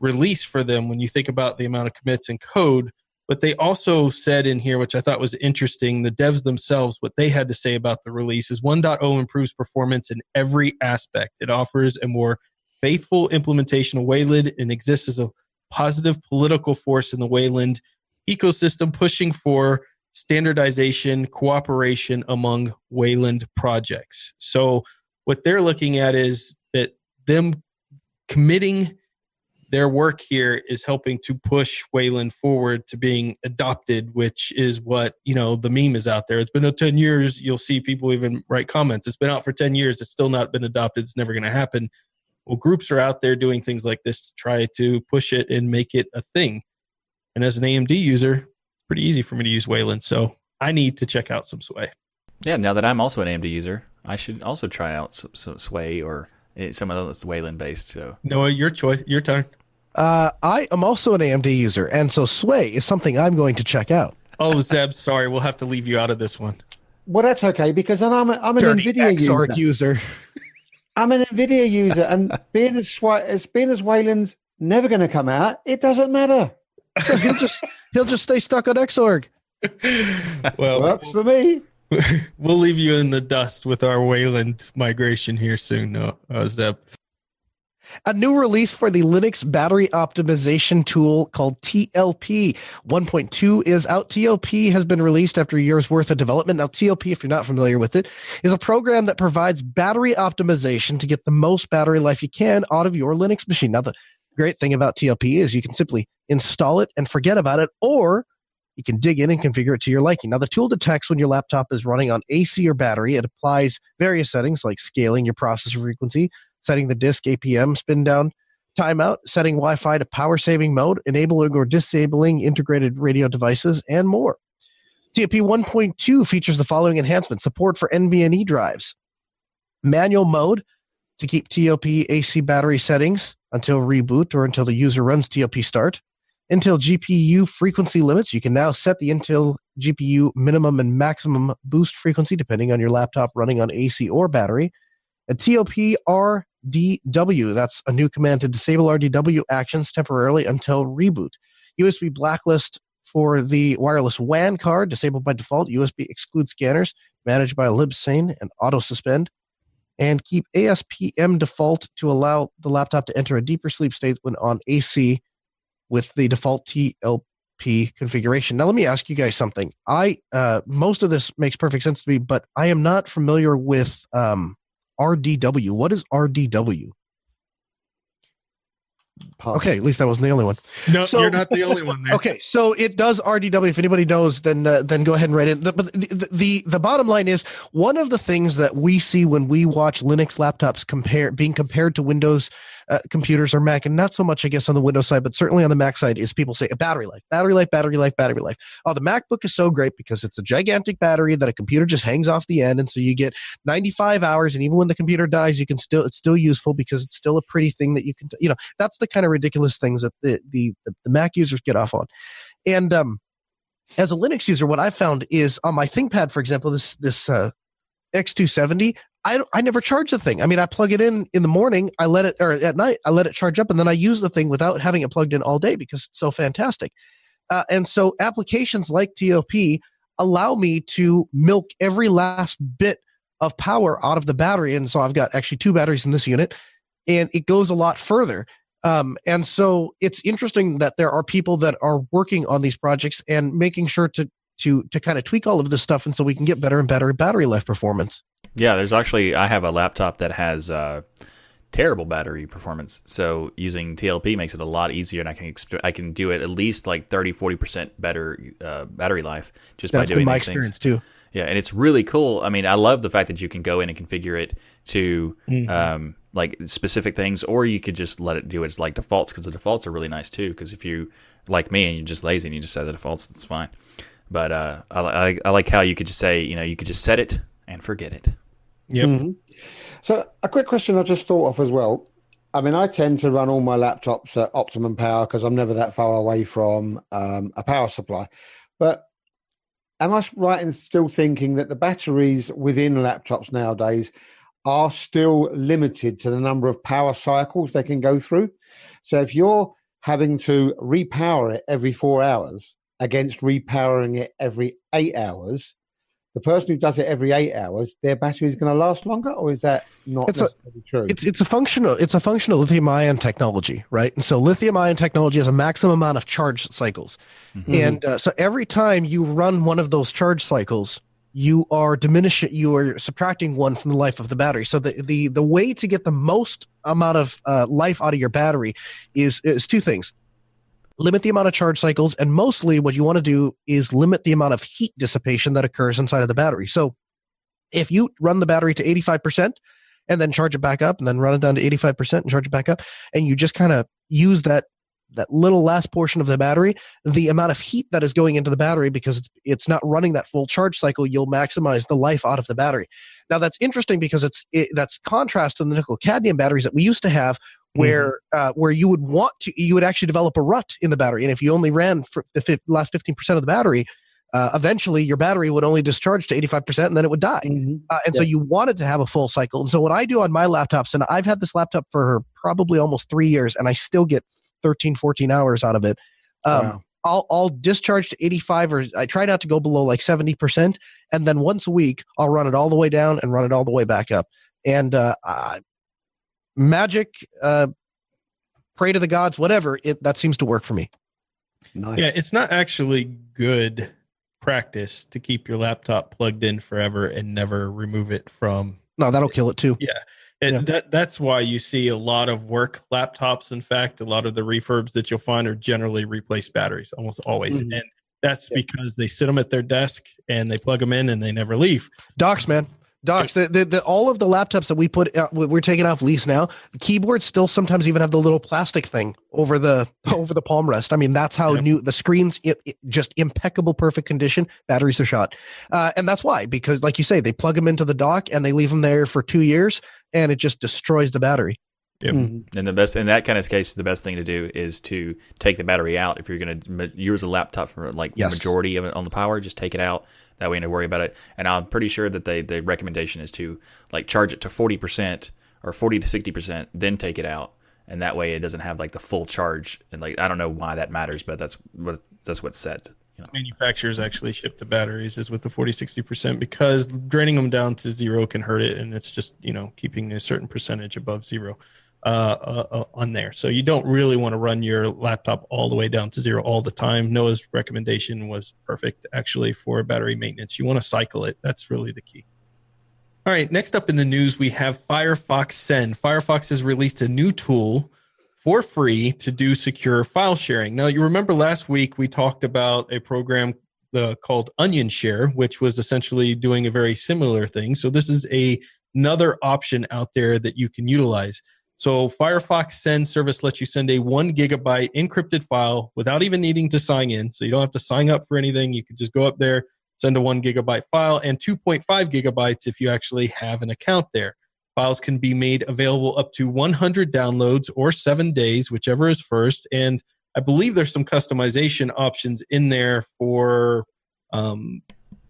S1: release for them when you think about the amount of commits and code. But they also said in here which i thought was interesting the devs themselves what they had to say about the release is 1.0 improves performance in every aspect. It offers a more faithful implementation of wayland and exists as a positive political force in the wayland ecosystem pushing for standardization cooperation among wayland projects so what they're looking at is that them committing their work here is helping to push Wayland forward to being adopted, which is what, you know, the meme is out there. It's been uh, 10 years. You'll see people even write comments. It's been out for 10 years. It's still not been adopted. It's never going to happen. Well, groups are out there doing things like this to try to push it and make it a thing. And as an AMD user, it's pretty easy for me to use Wayland. So I need to check out some Sway.
S4: Yeah, now that I'm also an AMD user, I should also try out some, some Sway or eh, some of that's Wayland based. So
S1: Noah, your choice, your turn.
S2: Uh, I am also an AMD user, and so Sway is something I'm going to check out.
S1: Oh, Zeb, sorry. We'll have to leave you out of this one.
S3: Well, that's okay because then I'm a, I'm an
S2: Dirty
S3: Nvidia
S2: Xorg
S3: user.
S2: user.
S3: I'm an Nvidia user, and being as as being as Wayland's never going to come out, it doesn't matter.
S2: So he'll just he'll just stay stuck on Xorg.
S1: well,
S3: Works for me.
S1: we'll leave you in the dust with our Wayland migration here soon. No, uh, Zeb.
S2: A new release for the Linux battery optimization tool called TLP 1.2 is out. TLP has been released after a year's worth of development. Now, TLP, if you're not familiar with it, is a program that provides battery optimization to get the most battery life you can out of your Linux machine. Now, the great thing about TLP is you can simply install it and forget about it, or you can dig in and configure it to your liking. Now, the tool detects when your laptop is running on AC or battery. It applies various settings like scaling your processor frequency, setting the disk APM spin down timeout, setting Wi Fi to power saving mode, enabling or disabling integrated radio devices, and more. TLP 1.2 features the following enhancements support for NVMe drives, manual mode to keep TLP AC battery settings until reboot or until the user runs TLP start. Intel GPU frequency limits. You can now set the Intel GPU minimum and maximum boost frequency depending on your laptop running on AC or battery. And TLP RDW. That's a new command to disable RDW actions temporarily until reboot. USB blacklist for the wireless WAN card, disabled by default. USB exclude scanners, managed by libsane and auto suspend. And keep ASPM default to allow the laptop to enter a deeper sleep state when on AC with the default TLP configuration. Now, let me ask you guys something. I uh, most of this makes perfect sense to me, but I am not familiar with um, RDW. What is RDW?
S3: Pass.
S2: Okay, at least I wasn't the only one.
S1: No,
S2: So-
S1: you're not the only one there.
S2: Okay, so it does RDW. If anybody knows, then uh, then go ahead and write it. But the, the, the the bottom line is one of the things that we see when we watch Linux laptops compare being compared to Windows uh, computers or Mac, and not so much, I guess, on the Windows side, but certainly on the Mac side, is people say a battery life, battery life, battery life, battery life. Oh, the MacBook is so great because it's a gigantic battery that a computer just hangs off the end, and so you get 95 hours, and even when the computer dies, you can still it's still useful because it's still a pretty thing that you can, you know, that's the kind of ridiculous things that the the, the Mac users get off on. And um, as a Linux user, what I found is on my ThinkPad, for example, this this uh, X270, I I never charge the thing. I mean, I plug it in in the morning, I let it or at night, I let it charge up, and then I use the thing without having it plugged in all day because it's so fantastic. Uh, and so applications like TLP allow me to milk every last bit of power out of the battery, and so I've got actually two batteries in this unit, and it goes a lot further. Um, and so it's interesting that there are people that are working on these projects and making sure to to to kind of tweak all of this stuff, and so we can get better and better battery life performance.
S4: Yeah, there's actually I have a laptop that has uh, terrible battery performance. So using TLP makes it a lot easier, and I can exp- I can do it at least like 30, 40 percent better uh, battery life just
S2: That's
S4: by
S2: been
S4: doing
S2: my
S4: these
S2: experience
S4: things.
S2: too.
S4: Yeah, and it's really cool. I mean, I love the fact that you can go in and configure it to
S1: Mhm.
S4: um, like specific things, or you could just let it do its like defaults because the defaults are really nice too. Because if you like me and you're just lazy and you just set the defaults, that's fine. But uh, I, I, I like how you could just say, you know, you could just set it and forget it.
S1: Yep.
S3: Mhm. So, a quick question I just thought of as well. I mean, I tend to run all my laptops at optimum power because I'm never that far away from um, a power supply. But am I right in still thinking that the batteries within laptops nowadays are still limited to the number of power cycles they can go through? So, if you're having to repower it every four hours against repowering it every eight hours, the person who does it every eight hours, their battery is going to last longer, or is that not
S2: It's a-
S3: necessarily true?
S2: It's it's a functional it's a functional lithium ion technology, right? And so lithium ion technology has a maximum amount of charge cycles,
S3: Mhm.
S2: and uh, so every time you run one of those charge cycles, you are diminishing, you are subtracting one from the life of the battery. So the the the way to get the most amount of uh, life out of your battery is is two things: limit the amount of charge cycles, and mostly what you want to do is limit the amount of heat dissipation that occurs inside of the battery. So if you run the battery to eighty five percent and then charge it back up and then run it down to 85% and charge it back up and you just kind of use that that little last portion of the battery the amount of heat that is going into the battery because it's it's not running that full charge cycle you'll maximize the life out of the battery now that's interesting because it's it, that's contrast to the nickel cadmium batteries that we used to have where uh, where you would want to you would actually develop a rut in the battery and if you only ran for the fif- last 15% of the battery uh, eventually your battery would only discharge to 85% and then it would die
S3: Mhm.
S2: uh, and so you wanted to have a full cycle. And so what I do on my laptops, and I've had this laptop for probably almost three years, and I still get 13, 14 hours out of it. Um,
S3: Wow.
S2: I'll, I'll discharge to 85 or I try not to go below like 70%. And then once a week, I'll run it all the way down and run it all the way back up. And uh, uh, magic, uh, pray to the gods, whatever, it, that seems to work for me.
S3: Nice.
S1: Yeah, it's not actually good practice to keep your laptop plugged in forever and never remove it from
S2: No, that'll kill it too.
S1: And
S2: Yeah.
S1: that that's why you see a lot of work laptops. In fact, a lot of the refurbs that you'll find are generally replaced batteries, almost always.
S3: Mhm.
S1: And that's because they sit them at their desk and they plug them in and they never leave.
S2: Docs, man. Docs, the, the, the, all of the laptops that we put, uh, we- we're taking off lease now. The keyboards still sometimes even have the little plastic thing over the over the palm rest. I mean, that's how new the screens i i- just impeccable, perfect condition. Batteries are shot, uh, and that's why because, like you say, they plug them into the dock and they leave them there for two years, and it just destroys the battery.
S1: Yep.
S3: Mhm.
S4: And the best in that kind of case, the best thing to do is to take the battery out. If you're going to use a laptop for like
S2: Yes.
S4: the majority of it on the power, just take it out. That way, you don't worry about it. And I'm pretty sure that they the recommendation is to like charge it to forty percent or forty to sixty percent, then take it out, and that way it doesn't have like the full charge. And like I don't know why that matters, but that's what that's what's said. You know.
S1: Manufacturers actually ship the batteries is with the 40 60% because draining them down to zero can hurt it. And it's just, you know, keeping a certain percentage above zero uh, uh, uh, on there. So you don't really want to run your laptop all the way down to zero all the time. Noah's recommendation was perfect actually for battery maintenance. You want to cycle it. That's really the key. All right, next up in the news, we have Firefox Send. Firefox has released a new tool for free to do secure file sharing. Now, you remember last week we talked about a program uh, called OnionShare, which was essentially doing a very similar thing. So this is a another option out there that you can utilize. So Firefox Send service lets you send a one gigabyte encrypted file without even needing to sign in. So you don't have to sign up for anything. You can just go up there, send a one gigabyte file, and 2.5 gigabytes if you actually have an account there. Files can be made available up to 100 downloads or seven days, whichever is first. And I believe there's some customization options in there for um,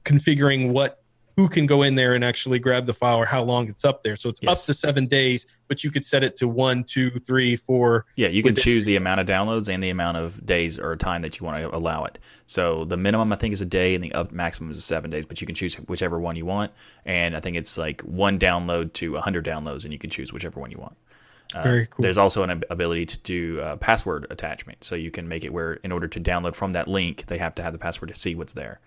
S1: configuring what who can go in there and actually grab the file or how long it's up there. So it's
S4: Yes.
S1: up to seven days, but you could set it to one, two, three, four.
S4: Yeah, you can choose the amount of downloads and the amount of days or time that you want to allow it. So the minimum I think is a day, and the up maximum is seven days. But you can choose whichever one you want. And I think it's like one download to hundred downloads, and you can choose whichever one you want. Uh,
S1: Very cool.
S4: There's also an ability to do uh, password attachment, so you can make it where in order to download from that link, they have to have the password to see what's there.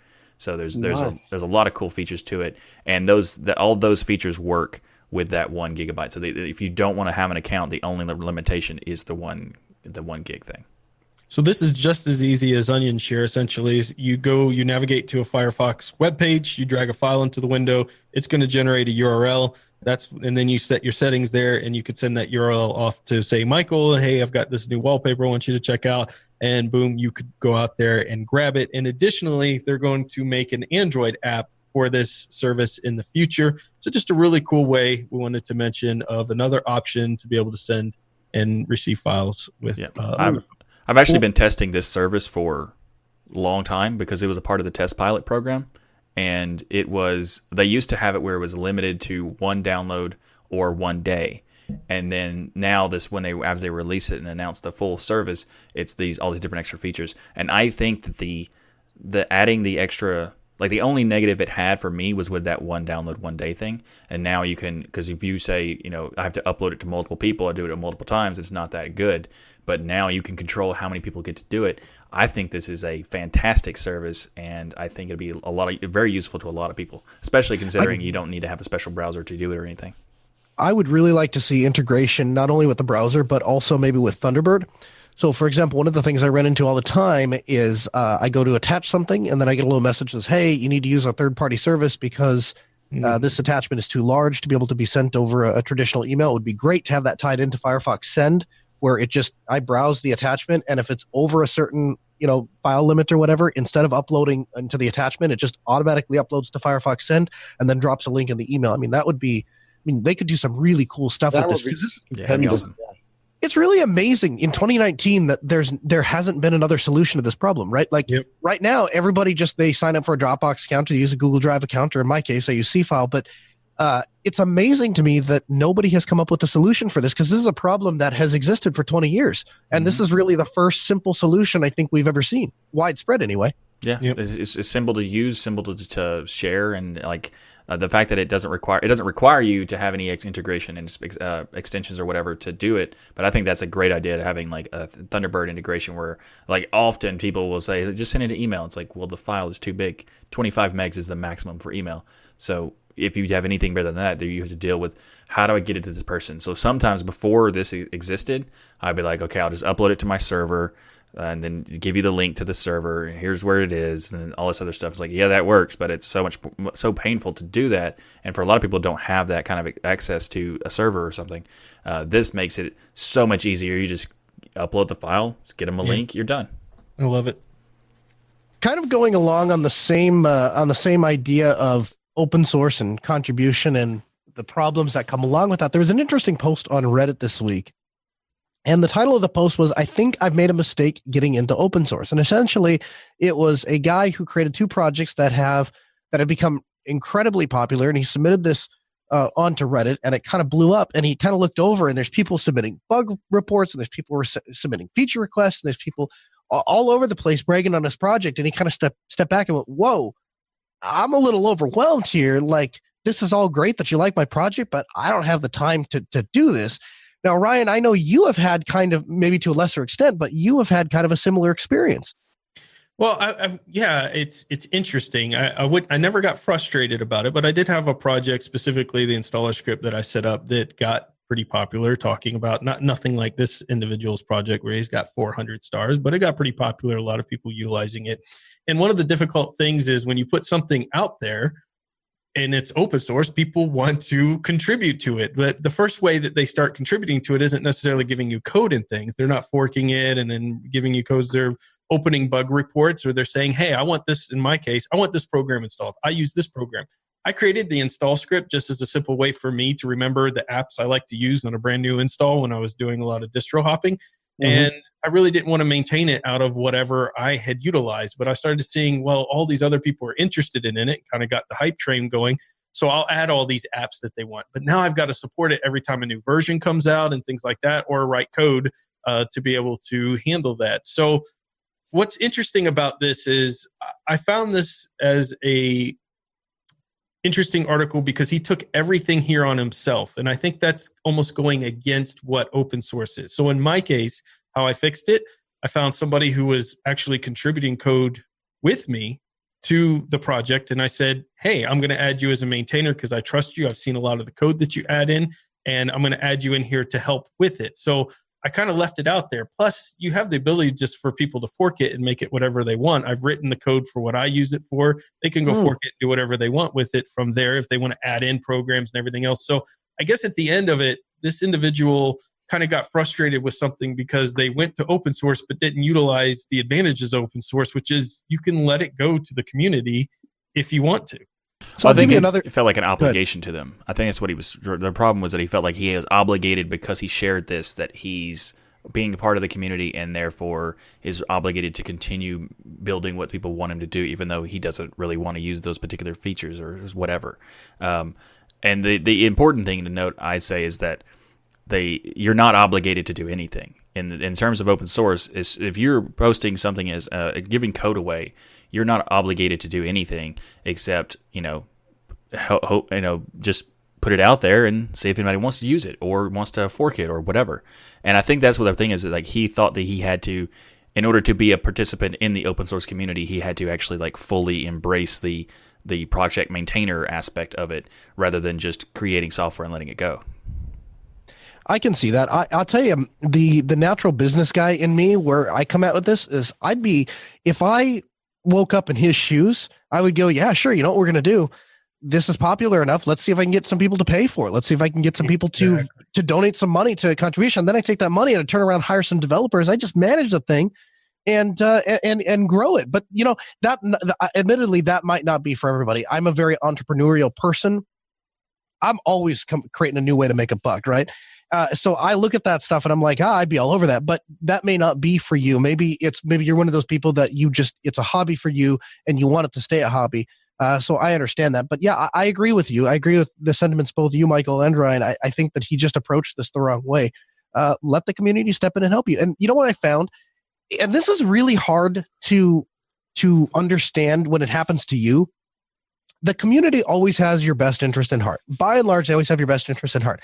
S4: So there's there's a there's a lot of cool features to it, and those the, all those features work with that one gigabyte. So they, if you don't want to have an account, the only limitation is the one the one gig thing.
S1: So this is just as easy as OnionShare. Essentially, you go, you navigate to a Firefox web page, you drag a file into the window. It's going to generate a URL. That's and then you set your settings there, and you could send that URL off to say, Michael, hey, I've got this new wallpaper I want you to check out, and boom, you could go out there and grab it. And additionally, they're going to make an Android app for this service in the future. So just a really cool way we wanted to mention of another option to be able to send and receive files with.
S4: Yeah.
S1: Uh,
S4: I've, I've actually
S1: Cool.
S4: been testing this service for a long time because it was a part of the test pilot program. And it was, they used to have it where it was limited to one download or one day. And then now this, when they, as they release it and announce the full service, it's these, all these different extra features. And I think that the, the adding the extra, like the only negative it had for me was with that one download one day thing. And now you can, because if you say, you know, I have to upload it to multiple people, I do it multiple times, it's not that good. But now you can control how many people get to do it. I think this is a fantastic service, and I think it'll be a lot of very useful to a lot of people, especially considering you don't need to have a special browser to do it or anything.
S2: I would really like to see integration not only with the browser but also maybe with Thunderbird. So, for example, one of the things I run into all the time is uh, I go to attach something and then I get a little message that says, "Hey, you need to use a third-party service because uh, this attachment is too large to be able to be sent over a, a traditional email." It would be great to have that tied into Firefox Send, where it just I browse the attachment and if it's over a certain you know file limit or whatever, instead of uploading into the attachment, it just automatically uploads to Firefox Send and then drops a link in the email. I mean, that would be. I mean, they could do some really cool stuff
S3: That
S2: with this
S3: be-
S2: this
S4: Yeah, that'd awesome.
S2: it's really amazing in 2019 that there's there hasn't been another solution to this problem right like
S1: Yep.
S2: right now everybody just they sign up for a dropbox account or use a google drive account or in my case i use Seafile. but uh, it's amazing to me that nobody has come up with a solution for this because this is a problem that has existed for 20 years and this is really the first simple solution i think we've ever seen widespread anyway
S4: Yeah,
S1: Yep.
S4: it's, it's, it's simple to use, simple to, to share, and like uh, the fact that it doesn't require it doesn't require you to have any integration and uh, extensions or whatever to do it. But I think that's a great idea to having like a Thunderbird integration where like often people will say just send it an email. It's like well the file is too big. Twenty five megs is the maximum for email. So if you have anything better than that, do you have to deal with how do I get it to this person? So sometimes before this existed, I'd be like, okay, I'll just upload it to my server and then give you the link to the server. Here's where it is, and all this other stuff. It's like, yeah, that works, but it's so much so painful to do that, and for a lot of people, don't have that kind of access to a server or something. Uh, this makes it so much easier. You just upload the file, just get them a link, you're done.
S1: I love it.
S2: kind of going along on the same uh, on the same idea of open source and contribution and the problems that come along with that. There was an interesting post on Reddit this week, and the title of the post was "I think I've made a mistake getting into open source." And essentially, it was a guy who created two projects that have that have become incredibly popular, and he submitted this. Uh, onto Reddit, and it kind of blew up. And he kind of looked over, and there's people submitting bug reports, and there's people submitting feature requests, and there's people all over the place bragging on his project and he kind of stepped stepped back and went whoa i'm a little overwhelmed here like this is all great that you like my project but i don't have the time to to do this now ryan i know you have had kind of maybe to a lesser extent but you have had kind of a similar experience
S1: Well, I, I, yeah, it's it's interesting. I, I would I never got frustrated about it, but I did have a project specifically the installer script that I set up that got pretty popular. Talking about not nothing like this individual's project where he's got 400 stars, but it got pretty popular. A lot of people utilizing it. And one of the difficult things is when you put something out there and it's open source, people want to contribute to it. But the first way that they start contributing to it isn't necessarily giving you code and things. They're not forking it and then giving you codes. They're opening bug reports or they're saying, hey, I want this, in my case, I want this program installed. I use this program. I created the install script just as a simple way for me to remember the apps I like to use on a brand new install when I was doing a lot of distro hopping.
S3: Mhm.
S1: And I really didn't want to maintain it out of whatever I had utilized. But I started seeing, well, all these other people are interested in it, kind of got the hype train going. So I'll add all these apps that they want. But now I've got to support it every time a new version comes out and things like that, or write code uh, to be able to handle that. So what's interesting about this is I found this as a interesting article because he took everything here on himself. And i think that's almost going against what open source is. So in my case how i fixed it i found somebody who was actually contributing code with me to the project. And i said hey i'm going to add you as a maintainer because i trust you. I've seen a lot of the code that you add in and i'm going to add you in here to help with it. So I kind of left it out there. Plus, you have the ability just for people to fork it and make it whatever they want. I've written the code for what I use it for. They can go
S2: Hmm.
S1: fork it, do whatever they want with it from there if they want to add in programs and everything else. So, I guess at the end of it, this individual kind of got frustrated with something because they went to open source but didn't utilize the advantages of open source, which is you can let it go to the community if you want to.
S2: So
S4: I think it,
S2: another.
S4: it felt like an obligation to them. I think that's what he was. The problem was that he felt like he was obligated because he shared this that he's being a part of the community and therefore is obligated to continue building what people want him to do, even though he doesn't really want to use those particular features or whatever. Um, and the the important thing to note, I'd say, is that they you're not obligated to do anything in in terms of open source. Is if you're posting something as uh, giving code away, you're not obligated to do anything except you know hope you know just put it out there and see if anybody wants to use it or wants to fork it or whatever. And I think that's what the thing is. That like he thought that he had to, in order to be a participant in the open source community, he had to actually like fully embrace the the project maintainer aspect of it rather than just creating software and letting it go.
S2: I can see that. I, I'll tell you, the the natural business guy in me, where I come out with this, is I'd be if I woke up in his shoes, I would go, yeah, sure. You know what we're gonna do? This is popular enough. Let's see if I can get some people to pay for it. Let's see if I can get some people to to donate some money to a contribution. Then I take that money and I turn around, hire some developers. I just manage the thing and uh, and and grow it. But you know that admittedly that might not be for everybody. I'm a very entrepreneurial person. I'm always com- creating a new way to make a buck, right? Uh, so I look at that stuff and I'm like, ah, I'd be all over that. But that may not be for you. Maybe it's maybe you're one of those people that you just it's a hobby for you and you want it to stay a hobby. Uh, so I understand that. But yeah, I, I, agree with you. I agree with the sentiments both you, Michael, and Ryan. I, I think that he just approached this the wrong way. Uh, let the community step in and help you. And you know what I found? And this is really hard to to understand when it happens to you the community always has your best interest in heart. By and large, they always have your best interest in heart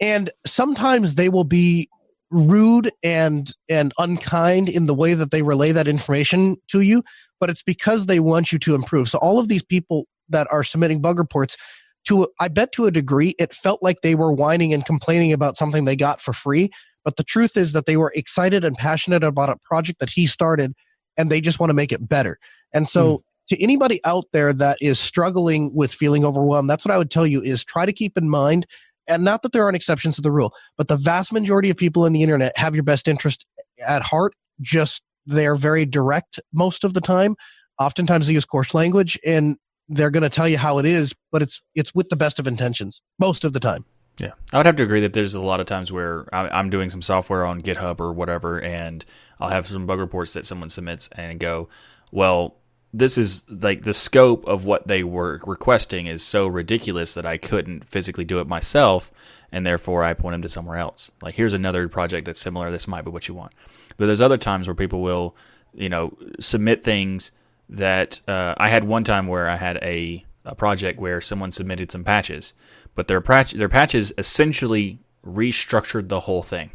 S2: and sometimes they will be rude and and unkind in the way that they relay that information to you but it's because they want you to improve so all of these people that are submitting bug reports to i bet to a degree it felt like they were whining and complaining about something they got for free but the truth is that they were excited and passionate about a project that he started and they just want to make it better and so mm. To anybody out there that is struggling with feeling overwhelmed that's what i would tell you is try to keep in mind and not that there aren't exceptions to the rule, but the vast majority of people in the internet have your best interest at heart. Just they're very direct most of the time. Oftentimes they use coarse language and they're going to tell you how it is, but it's it's with the best of intentions most of the time.
S4: Yeah, I would have to agree that there's a lot of times where I'm doing some software on GitHub or whatever, and I'll have some bug reports that someone submits and go, well, this is like the scope of what they were requesting is so ridiculous that I couldn't physically do it myself, and therefore I point them to somewhere else. Like here's another project that's similar. This might be what you want. But there's other times where people will, you know, submit things that uh, I had one time where I had a, a project where someone submitted some patches, but their patch their patches essentially restructured the whole thing.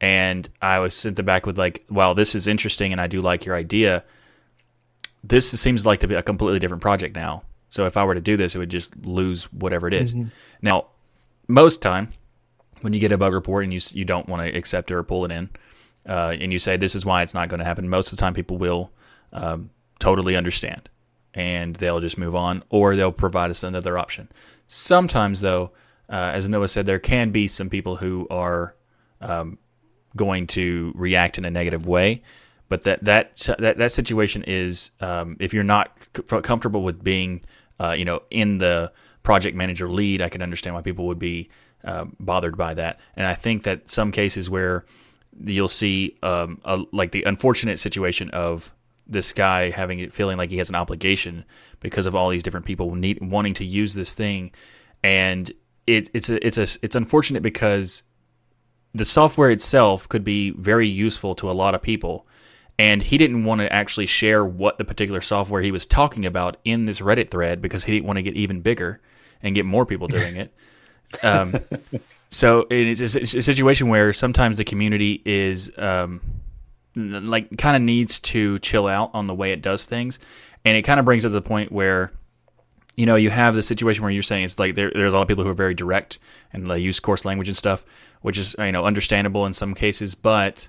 S4: And I was sent them back with like, well, this is interesting, and I do like your idea this seems like to be a completely different project now. So if I were to do this, it would just lose whatever it is. Mm-hmm. Now, most time when you get a bug report and you you don't want to accept it or pull it in, uh, and you say this is why it's not going to happen, most of the time people will um, totally understand and they'll just move on, or they'll provide us another option. Sometimes, though, uh, as Noah said, there can be some people who are um, going to react in a negative way but that that that, that situation is um, if you're not c- comfortable with being uh, you know in the project manager lead, I can understand why people would be uh, bothered by that. And I think that some cases where you'll see um, a, like the unfortunate situation of this guy having feeling like he has an obligation because of all these different people need, wanting to use this thing, and it, it's a, it's a, it's unfortunate because the software itself could be very useful to a lot of people and he didn't want to actually share what the particular software he was talking about in this Reddit thread because he didn't want to get even bigger and get more people doing it. Um, so it's a, a, situation where sometimes the community is um, like kind of needs to chill out on the way it does things, and it kind of brings it to the point where you know you have the situation where you're saying it's like there, there's a lot of people who are very direct and they use coarse language and stuff, which is you know understandable in some cases, but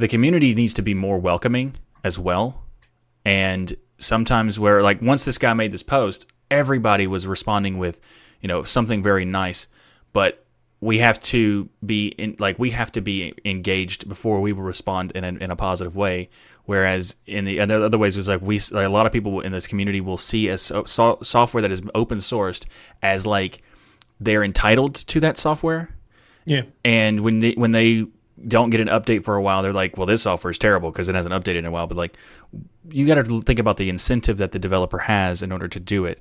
S4: the community needs to be more welcoming as well. And sometimes where like once this guy made this post, everybody was responding with, you know, something very nice, but we have to be in like we have to be engaged before we will respond in a, in a positive way whereas in the other other ways it's like we like a lot of people in this community will see as so, so, software that is open sourced as like they're entitled to that software
S1: Yeah.
S4: and when they when they don't get an update for a while they're like well this software is terrible because it hasn't updated in a while but like you got to think about the incentive that the developer has in order to do it.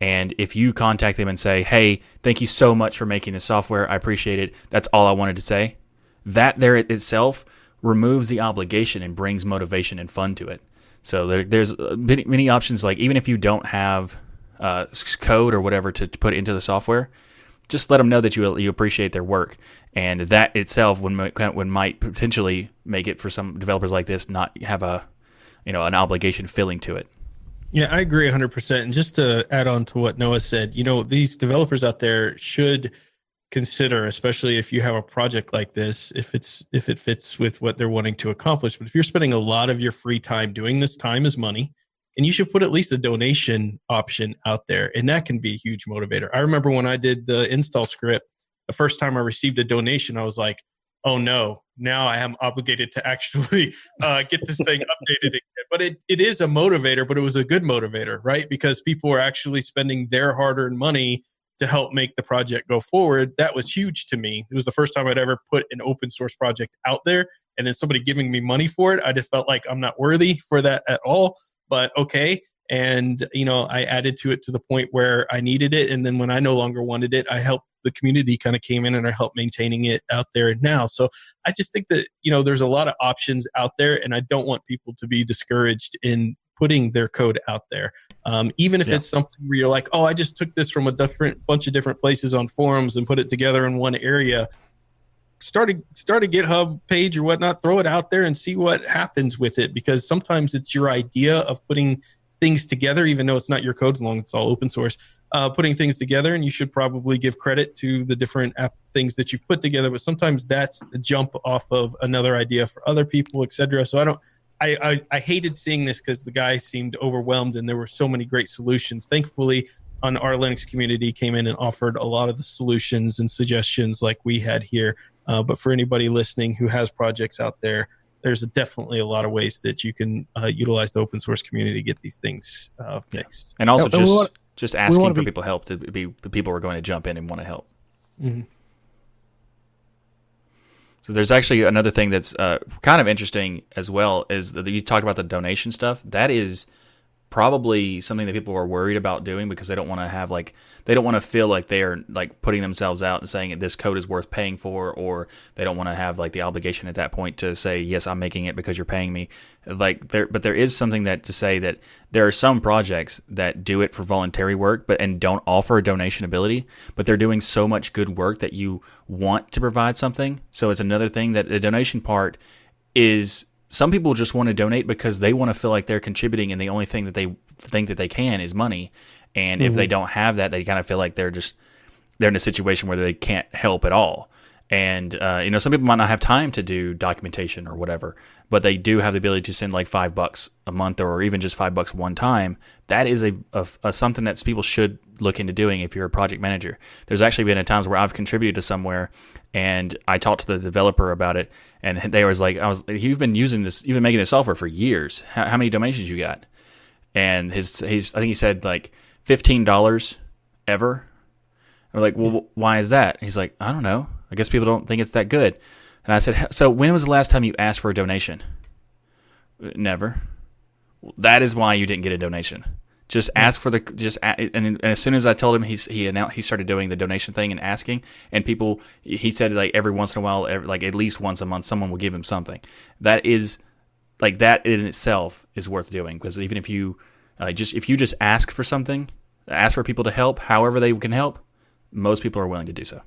S4: And if you contact them and say hey thank you so much for making the software i appreciate it that's all i wanted to say. That there itself removes the obligation and brings motivation and fun to it. So there, there's uh, many, many options like even if you don't have uh, code or whatever to, to put into the software just let them know that you you appreciate their work, and that itself would would might potentially make it for some developers like this not have a you know an obligation filling to it.
S1: Yeah, I agree 100%. And just to add on to what Noah said, you know, these developers out there should consider especially if you have a project like this if it's if it fits with what they're wanting to accomplish but if you're spending a lot of your free time doing this time is money and you should put at least a donation option out there and that can be a huge motivator i remember when i did the install script the first time i received a donation i was like oh no now i am obligated to actually uh, get this thing updated again. But it, it is a motivator but it was a good motivator right? Because people are actually spending their hard-earned money to help make the project go forward. That was huge to me. It was the first time i'd ever put an open source project out there and then somebody giving me money for it i just felt like i'm not worthy for that at all. But okay and you know i added to it to the point where i needed it. And then when i no longer wanted it i helped the community kind of came in and i helped maintaining it out there now. So i just think that you know there's a lot of options out there and i don't want people to be discouraged in putting their code out there. Um, even if
S4: Yeah.
S1: it's something where you're like oh i just took this from a different bunch of different places on forums and put it together in one area. Start a start a github page or whatnot throw it out there and see what happens with it because sometimes it's your idea of putting things together even though it's not your code as long as it's all open source uh, putting things together and you should probably give credit to the different app things that you've put together but sometimes that's the jump off of another idea for other people etc so i don't I, I, I hated seeing this because the guy seemed overwhelmed and there were so many great solutions. Thankfully, on our Linux community came in and offered a lot of the solutions and suggestions like we had here. Uh, but for anybody listening who has projects out there, there's definitely a lot of ways that you can uh, utilize the open source community to get these things uh, fixed.
S4: And also
S2: Yeah,
S4: just
S2: want-
S4: just asking for
S2: be-
S4: people help to be people are going to jump in and want to help.
S1: Mhm.
S4: So there's actually another thing that's uh, kind of interesting as well is that you talked about the donation stuff. That is probably something that people are worried about doing because they don't want to have like they don't want to feel like they're like putting themselves out and saying this code is worth paying for or they don't want to have like the obligation at that point to say yes I'm making it because you're paying me. Like there but there is something that to say that there are some projects that do it for voluntary work but and don't offer a donation ability but they're doing so much good work that you want to provide something. So it's another thing that the donation part is some people just want to donate because they want to feel like they're contributing and the only thing that they think that they can is money. And if they mm-hmm. don't have that they kind of feel like they're just they're in a situation where they can't help at all and uh, you know some people might not have time to do documentation or whatever but they do have the ability to send like five bucks a month or even just five bucks one time. That is a, a, a something that people should look into doing if you're a project manager. There's actually been a times where i've contributed to somewhere and i talked to the developer about it and they was like i was you've been using this you've been making this software for years. How, how many donations you got? And his he's i think he said like $15 ever. I'm like, well, why is that? He's like, I don't know. I guess people don't think it's that good. And I said, so when was the last time you asked for a donation? Never. That is why you didn't get a donation. Just ask for the just and, and as soon as I told him he's he announced he started doing the donation thing and asking and people he said like every once in a while every, like at least once a month someone will give him something. That is like that in itself is worth doing because even if you uh, just if you just ask for something, ask for people to help however they can help, most people are willing to do so.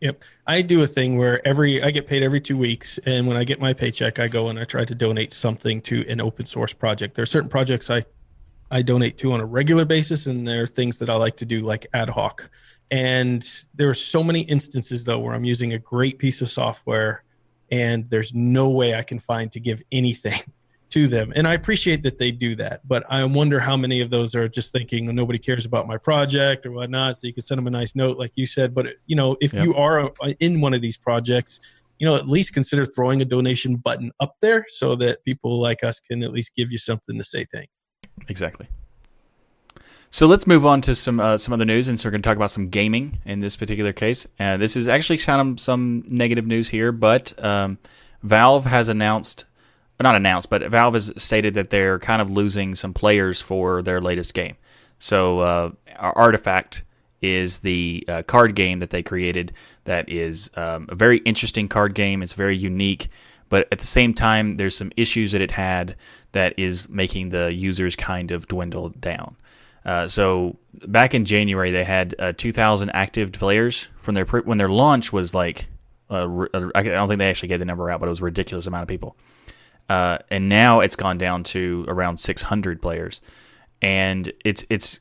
S1: Yep. I do a thing where every I get paid every two weeks, and when I get my paycheck, I go and I try to donate something to an open source project. There are certain projects I I donate to on a regular basis, and there are things that I like to do like ad hoc. And there are so many instances though where I'm using a great piece of software, and there's no way I can find to give anything to them. And I appreciate that they do that, but I wonder how many of those are just thinking nobody cares about my project or whatnot. So you can send them a nice note, like you said. But you know, if
S4: Yep.
S1: you are uh, in one of these projects, you know, at least consider throwing a donation button up there so that people like us can at least give you something to say thanks.
S4: Exactly. So let's move on to some uh, some other news, and so we're going to talk about some gaming in this particular case. Uh, this is actually kind of some negative news here, but um, Valve has announced, not announced, but Valve has stated that they're kind of losing some players for their latest game. So uh, Artifact is the uh, card game that they created that is um, a very interesting card game. It's very unique, but at the same time, there's some issues that it had that is making the users kind of dwindle down. Uh, so back in January, they had uh, 2,000 active players from their pr- when their launch was like uh, uh, I don't think they actually gave the number out, but it was a ridiculous amount of people. Uh, and now it's gone down to around 600 players, and it's it's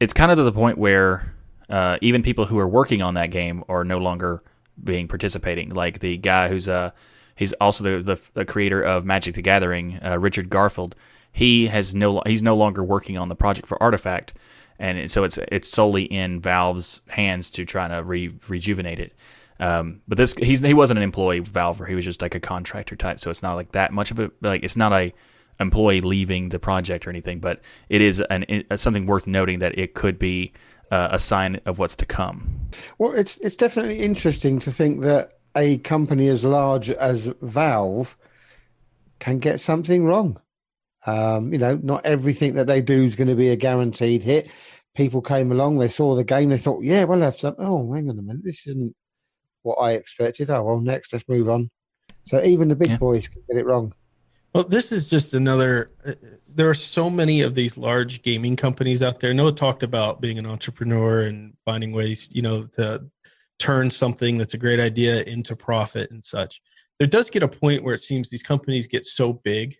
S4: it's kind of to the point where uh, even people who are working on that game are no longer being participating. Like the guy who's uh he's also the the, the creator of Magic the Gathering, uh, Richard Garfield. He has no he's no longer working on the project for Artifact, and so it's it's solely in Valve's hands to try to re, rejuvenate it. Um, but this he's he wasn't an employee of Valve, or he was just like a contractor type. So it's not like that much of a like it's not a employee leaving the project or anything. But it is an it, something worth noting that it could be uh, a sign of what's to come.
S3: Well, it's it's definitely interesting to think that a company as large as Valve can get something wrong. Um, you know, not everything that they do is going to be a guaranteed hit. People came along, they saw the game, they thought, "Yeah, we'll have some." Oh, hang on a minute, this isn't what I expected. Oh well, next, let's move on. So even the big
S4: Yeah.
S3: boys can get it wrong.
S1: Well, this is just another. uh, There are so many of these large gaming companies out there. Noah talked about being an entrepreneur and finding ways, you know, to turn something that's a great idea into profit and such. There does get a point where it seems these companies get so big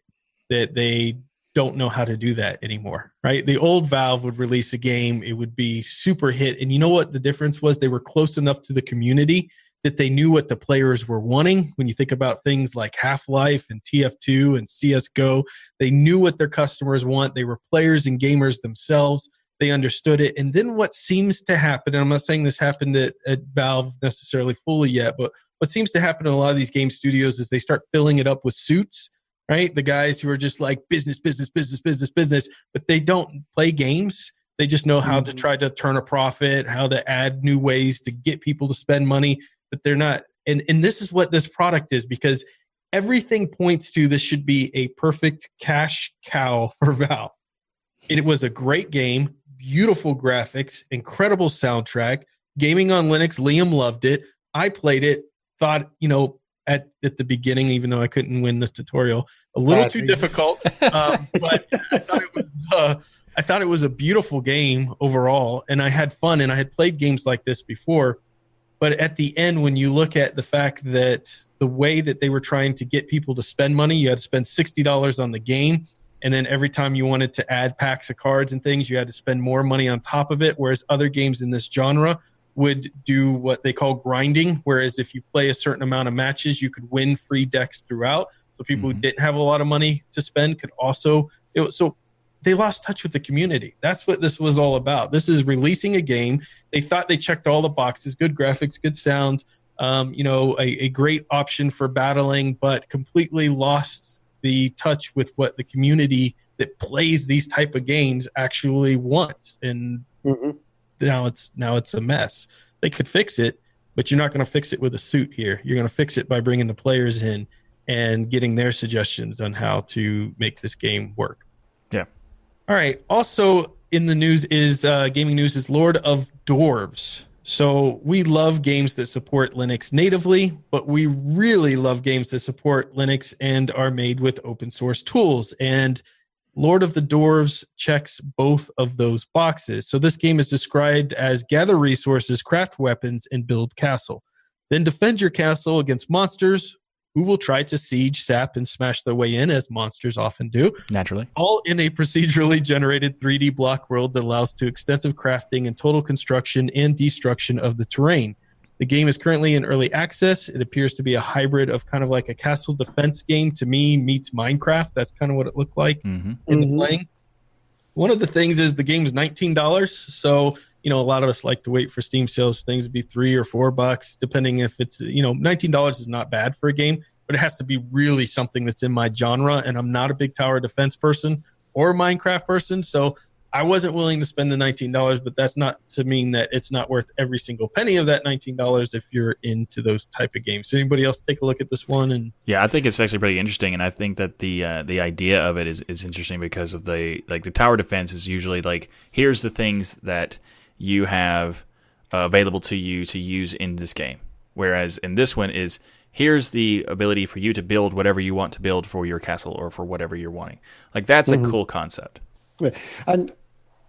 S1: that they don't know how to do that anymore, right? The old Valve would release a game, it would be super hit. And you know what the difference was? They were close enough to the community that they knew what the players were wanting. When you think about things like Half Life and TF2 and CSGO, they knew what their customers want. They were players and gamers themselves. They understood it. And then what seems to happen, and I'm not saying this happened at, at Valve necessarily fully yet, but what seems to happen in a lot of these game studios is they start filling it up with suits, right? The guys who are just like business, business, business, business, business, but they don't play games. They just know how to
S3: Mhm.
S1: try to turn a profit, how to add new ways to get people to spend money, but they're not. And and this is what this product is because everything points to this should be a perfect cash cow for Valve. It was a great game, beautiful graphics, incredible soundtrack. Gaming on Linux, Liam loved it. I played it, thought, you know, at, at the beginning, even though I couldn't win the tutorial, a little too difficult. Um, but I thought it was uh, I thought it was a beautiful game overall, and I had fun. And I had played games like this before, but at the end, when you look at the fact that the way that they were trying to get people to spend money, you had to spend sixty dollars on the game, and then every time you wanted to add packs of cards and things, you had to spend more money on top of it. Whereas other games in this genre would do what they call grinding. Whereas if you play a certain amount of matches, you could win free decks throughout. So people who
S4: Mhm.
S1: didn't have a lot of money to spend could also. It was, so they lost touch with the community. That's what this was all about. This is releasing a game. They thought they checked all the boxes: good graphics, good sound, um, you know, a, a great option for battling, but completely lost the touch with what the community that plays these type of games actually wants. And
S3: Mhm.
S1: now it's now it's a mess. They could fix it, but you're not going to fix it with a suit here. You're going to fix it by bringing the players in and getting their suggestions on how to make this game work. All right. Also in the news is uh, gaming news is Lord of Dwarves. So we love games that support Linux natively, but we really love games that support Linux and are made with open source tools. And Lord of the Dwarves checks both of those boxes. So this game is described as gather resources, craft weapons, and build castle. Then defend your castle against monsters who will try to siege, sap, and smash their way in, as monsters often do
S4: Naturally.
S1: all in a procedurally generated 3D block world that allows to extensive crafting and total construction and destruction of the terrain. The game is currently in early access. It appears to be a hybrid of kind of like a castle defense game to me meets Minecraft. That's kind of what it looked like
S4: hmm
S1: in the
S3: Mhm.
S1: playing. One of the things is the game's nineteen dollars, so you know a lot of us like to wait for Steam sales for things to be three or four bucks, depending if it's you know nineteen dollars is not bad for a game, but it has to be really something that's in my genre, and I'm not a big tower defense person or Minecraft person, so I wasn't willing to spend the nineteen dollars. But that's not to mean that it's not worth every single penny of that nineteen dollars if you're into those type of games. So anybody else take a look at this one and
S4: Yeah, I think it's actually pretty interesting, and I think that the uh, the idea of it is, is interesting because of the like the tower defense is usually like here's the things that you have uh, available to you to use in this game, whereas in this one is here's the ability for you to build whatever you want to build for your castle or for whatever you're wanting. Like that's a cool concept.
S3: And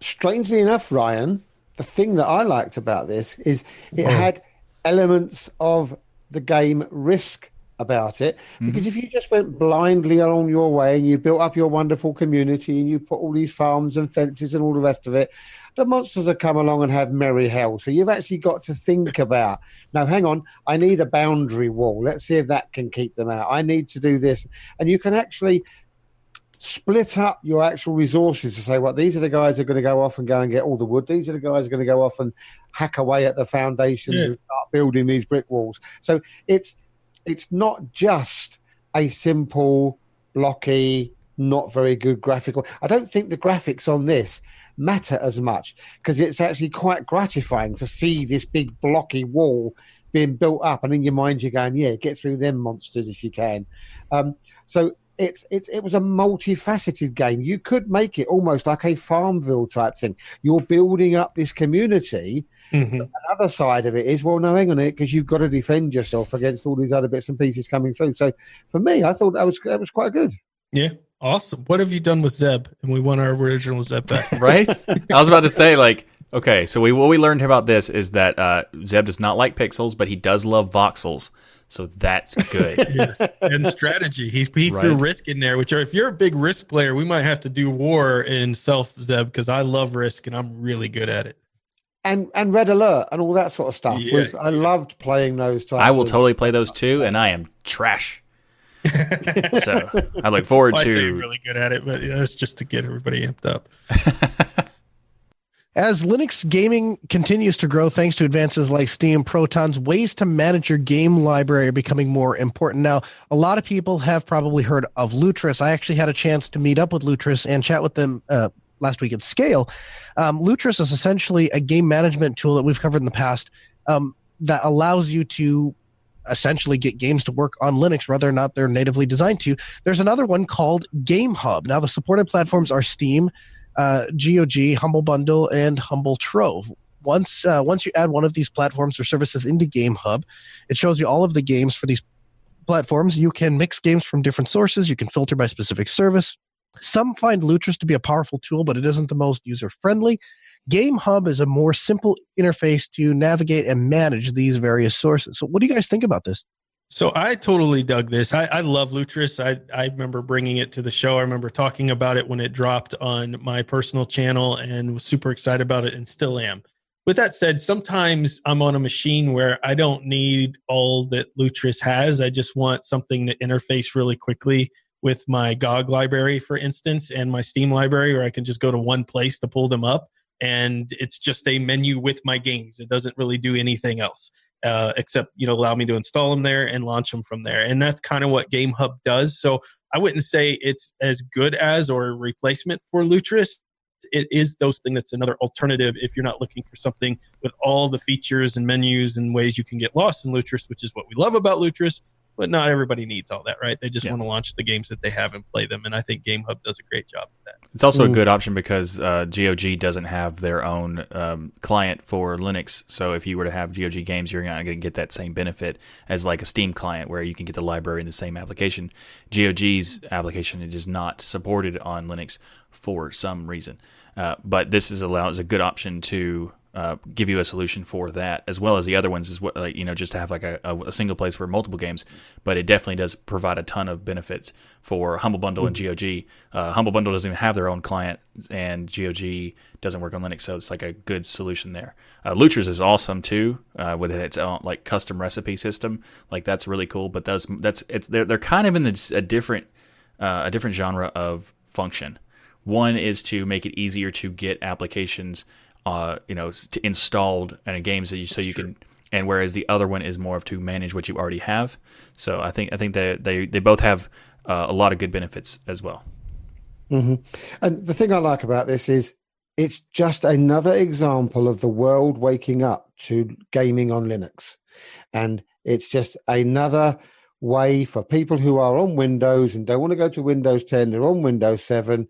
S3: strangely enough, Ryan, the thing that I liked about this is it had elements of the game risk about it. Mm-hmm. Because if you just went blindly along your way and you built up your wonderful community and you put all these farms and fences and all the rest of it, the monsters will come along and have merry hell. So you've actually got to think about now, hang on, I need a boundary wall. Let's see if that can keep them out. I need to do this. And you can actually split up your actual resources to say, well, these are the guys who are going to go off and go and get all the wood. These are the guys who are going to go off and hack away at the foundations
S1: Yeah.
S3: and start building these brick walls. So it's it's not just a simple, blocky, not very good graphical. I don't think the graphics on this matter as much because it's actually quite gratifying to see this big blocky wall being built up, and in your mind you're going, "Yeah, get through them monsters if you can." Um, so it's it's it was a multifaceted game. You could make it almost like a Farmville type thing. You're building up this community. Another side of it is, well, no, hang on it, because you've got to defend yourself against all these other bits and pieces coming through. So for me, I thought that was that was quite good.
S1: Yeah, awesome. What have you done with Zeb? And we want our original Zeb back.
S4: right? I was about to say, like, okay, so we what we learned about this is that uh, Zeb does not like pixels, but he does love voxels, so that's good.
S1: Yeah. And strategy. He, he threw risk in there, which are, if you're a big risk player, we might have to do war in self Zeb because I love risk and I'm really good at it.
S3: And and red alert and all that sort of stuff
S1: Yeah,
S3: was I loved playing those types.
S4: I will
S3: of-
S4: totally play those too, and I am trash. so I look forward
S1: Well, I say
S4: to.
S1: really good at it, but yeah, it's just to get everybody amped up.
S2: As Linux gaming continues to grow thanks to advances like Steam, Protons, ways to manage your game library are becoming more important. Now, a lot of people have probably heard of Lutris. I actually had a chance to meet up with Lutris and chat with them uh, last week at SCALE. Um, Lutris is essentially a game management tool that we've covered in the past um, that allows you to essentially get games to work on Linux, whether or not they're natively designed to. There's another one called Game Hub. Now, the supported platforms are Steam, uh, GOG, Humble Bundle, and Humble Trove. Once uh, once you add one of these platforms or services into Game Hub, it shows you all of the games for these platforms. You can mix games from different sources. You can filter by specific service. Some find Lutris to be a powerful tool, but it isn't the most user friendly. Game Hub is a more simple interface to navigate and manage these various sources. So, what do you guys think about this?
S1: So I totally dug this. I, I love Lutris. I, I remember bringing it to the show. I remember talking about it when it dropped on my personal channel and was super excited about it and still am. With that said, sometimes I'm on a machine where I don't need all that Lutris has. I just want something to interface really quickly with my GOG library, for instance, and my Steam library, where I can just go to one place to pull them up. And it's just a menu with my games. It doesn't really do anything else uh, except you know allow me to install them there and launch them from there. And that's kind of what game hub does. So i wouldn't say it's as good as or a replacement for lutris. It is those things that's another alternative if you're not looking for something with all the features and menus and ways you can get lost in lutris which is what we love about lutris but not everybody needs all that right they just
S4: Yeah.
S1: want to launch the games that they have and play them and i think game hub does a great job of that
S4: It's also a
S3: Mm.
S4: good option because uh, GOG doesn't have their own um, client for Linux. So if you were to have GOG games, you're not going to get that same benefit as like a Steam client where you can get the library in the same application. GOG's application is just not supported on Linux for some reason. Uh, but this is allows a good option to uh, give you a solution for that, as well as the other ones, is what like you know just to have like a, a, single place for multiple games. But it definitely does provide a ton of benefits for Humble Bundle and GOG. Uh, Humble Bundle doesn't even have their own client, and GOG doesn't work on Linux, so it's like a good solution there. Uh, Lutris is awesome too, uh, with its own like custom recipe system. Like that's really cool. But that's that's it's they're they're kind of in a different uh, a different genre of function. One is to make it easier to get applications uh, you know, installed in a game so you so you true. can. And whereas the other one is more of to manage what you already have. So I think I think they they they both have uh, a lot of good benefits as well.
S3: Mm-hmm. And the thing I like about this is it's just another example of the world waking up to gaming on Linux, and it's just another way for people who are on Windows and don't want to go to Windows 10, they're on Windows 7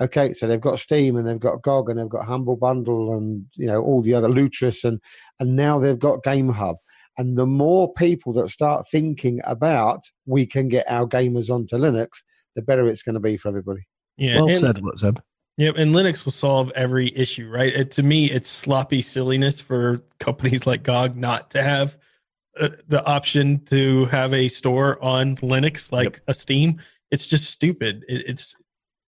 S3: okay, so they've got Steam and they've got GOG and they've got Humble Bundle and you know all the other Lutris and and now they've got Game Hub. And the more people that start thinking about we can get our gamers onto Linux, the better it's going to be for everybody.
S2: Yeah, well and, said, Zeb.
S1: Yep, and Linux will solve every issue, right? It, to me, it's sloppy silliness for companies like GOG not to have uh, the option to have a store on Linux like yep. a Steam. It's just stupid. It, it's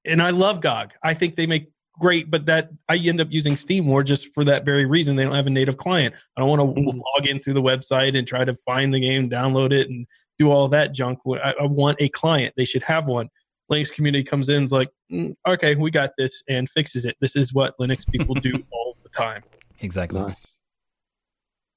S1: and I love GOG. I think they make great, but that I end up using Steam more just for that very reason. They don't have a native client. I don't want to mm-hmm. log in through the website and try to find the game, download it, and do all that junk. I, I want a client. They should have one. Linux community comes in, is like, mm, okay, we got this, and fixes it. This is what Linux people do all the time.
S4: Exactly. Nice.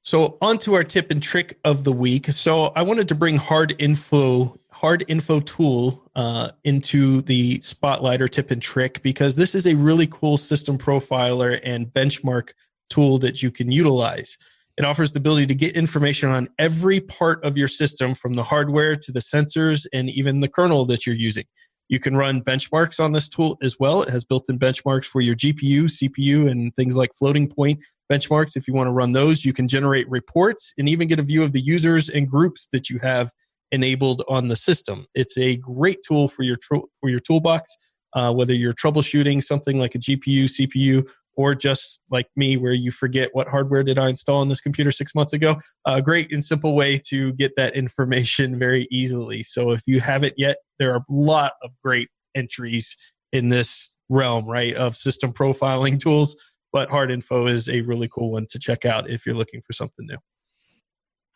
S1: So on to our tip and trick of the week. So I wanted to bring hard info hard info tool uh, into the spotlight or tip and trick because this is a really cool system profiler and benchmark tool that you can utilize. It offers the ability to get information on every part of your system from the hardware to the sensors and even the kernel that you're using. You can run benchmarks on this tool as well. It has built in benchmarks for your GPU, CPU, and things like floating point benchmarks. If you want to run those, you can generate reports and even get a view of the users and groups that you have enabled on the system. It's a great tool for your for your toolbox, uh, whether you're troubleshooting something like a GPU, CPU, or just like me, where you forget what hardware did I install on this computer six months ago. A great and simple way to get that information very easily. So if you haven't yet, there are a lot of great entries in this realm, right, of system profiling tools. But Hard Info is a really cool one to check out if you're looking for something new.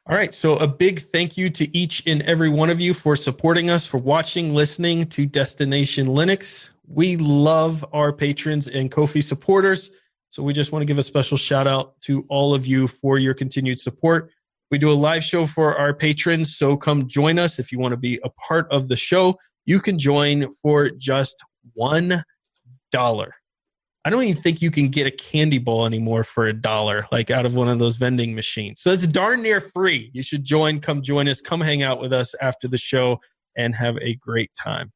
S1: All right. So, a big thank you to each and every one of you for supporting us, for watching, listening to Destination Linux. We love our patrons and Ko-fi supporters. So, we just want to give a special shout out to all of you for your continued support. We do a live show for our patrons. So, come join us if you want to be a part of the show. You can join for just $1. I don't even think you can get a candy bowl anymore for a dollar, like out of one of those vending machines. So it's darn near free. You should join, come join us, come hang out with us after the show, and have a great time.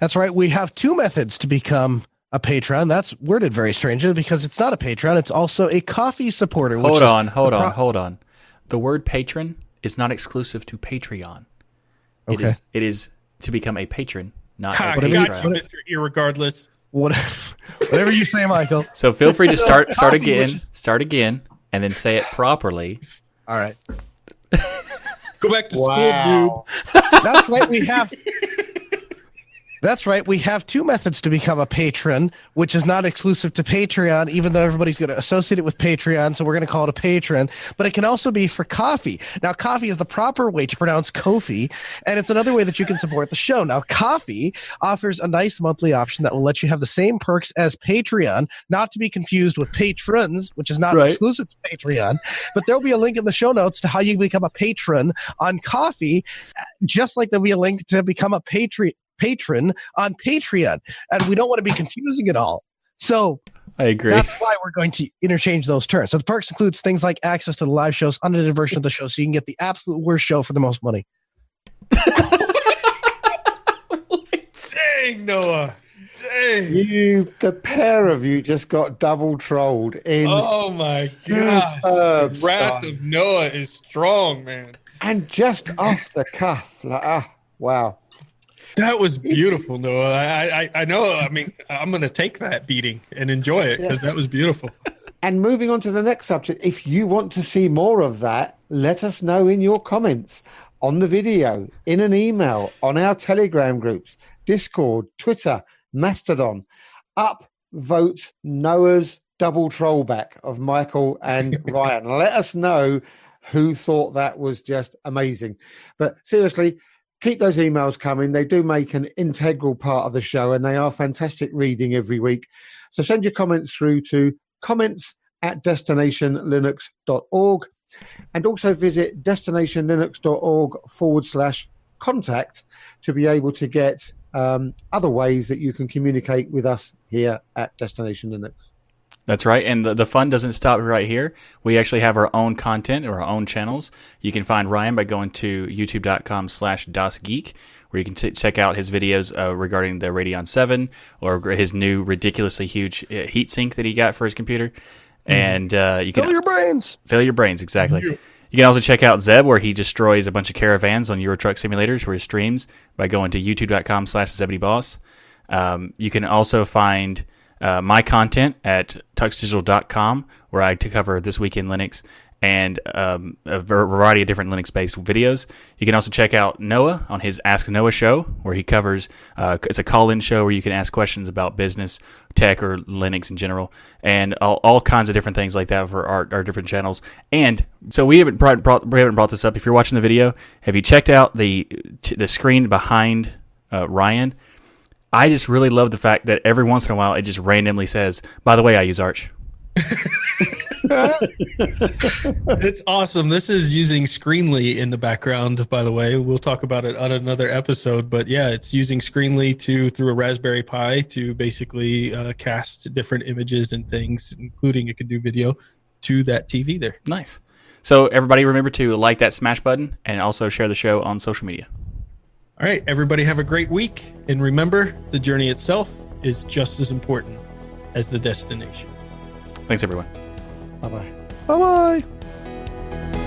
S2: That's right. We have two methods to become a patron. That's worded very strangely because it's not a patron, it's also a Ko-fi supporter.
S4: Hold on, hold on, pro- hold on. The word patron is not exclusive to Patreon. Okay. It is it is to become a patron, not ha, a patron. Got
S1: you, Mr. Irregardless.
S2: Whatever you say, Michael.
S4: So feel free to start start again, start again, and then say it properly.
S2: All right.
S1: Go back to wow.
S2: school, dude. That's right. We have that's right. We have two methods to become a patron, which is not exclusive to Patreon, even though everybody's going to associate it with Patreon. So we're going to call it a patron, but it can also be for Ko-fi. Now, Ko-fi is the proper way to pronounce Kofi, and it's another way that you can support the show. Now, Ko-fi offers a nice monthly option that will let you have the same perks as Patreon, not to be confused with patrons, which is not right. exclusive to Patreon. But there'll be a link in the show notes to how you become a patron on Ko-fi, just like there'll be a link to become a patron patron on Patreon. And we don't want to be confusing it all. So
S4: I agree.
S2: That's why we're going to interchange those terms. So the perks includes things like access to the live shows, unedited version of the show, so you can get the absolute worst show for the most money.
S1: Dang, Noah. Dang.
S3: You, the pair of you, just got double trolled in.
S1: Oh my god! The wrath of Noah is strong, man.
S3: And just off the cuff, like ah, wow.
S1: That was beautiful, Noah. I, I, I know. I mean, I'm going to take that beating and enjoy it because yeah. that was beautiful.
S3: And moving on to the next subject, if you want to see more of that, let us know in your comments on the video, in an email, on our Telegram groups, Discord, Twitter, Mastodon. Up vote Noah's double trollback of Michael and Ryan. Let us know who thought that was just amazing. But seriously, keep those emails coming. They do make an integral part of the show and they are fantastic reading every week. So send your comments through to comments at destinationlinux.org and also visit destinationlinux.org forward slash contact to be able to get um, other ways that you can communicate with us here at Destination Linux.
S4: That's right. And the, the fun doesn't stop right here. We actually have our own content or our own channels. You can find Ryan by going to youtube.com slash DasGeek, where you can t- check out his videos uh, regarding the Radeon 7 or his new ridiculously huge uh, heatsink that he got for his computer. Mm-hmm. And uh, you can
S2: fill your brains.
S4: Fill your brains, exactly. You can also check out Zeb, where he destroys a bunch of caravans on Euro Truck Simulators, where he streams by going to youtube.com slash ZebedeeBoss. Um, you can also find uh, my content at tuxdigital.com, where I cover This Week in Linux and um, a variety of different Linux based videos. You can also check out Noah on his Ask Noah show, where he covers uh, it's a call in show where you can ask questions about business, tech, or Linux in general, and all, all kinds of different things like that for our, our different channels. And so we haven't brought, brought, we haven't brought this up. If you're watching the video, have you checked out the the screen behind uh, Ryan? I just really love the fact that every once in a while it just randomly says, "By the way, I use Arch."
S1: it's awesome. This is using Screenly in the background, by the way. We'll talk about it on another episode, but yeah, it's using Screenly to through a Raspberry Pi to basically uh, cast different images and things, including it can do video to that TV there.
S4: Nice. So everybody, remember to like that smash button and also share the show on social media.
S1: All right, everybody, have a great week. And remember, the journey itself is just as important as the destination.
S4: Thanks, everyone.
S3: Bye bye.
S2: Bye bye.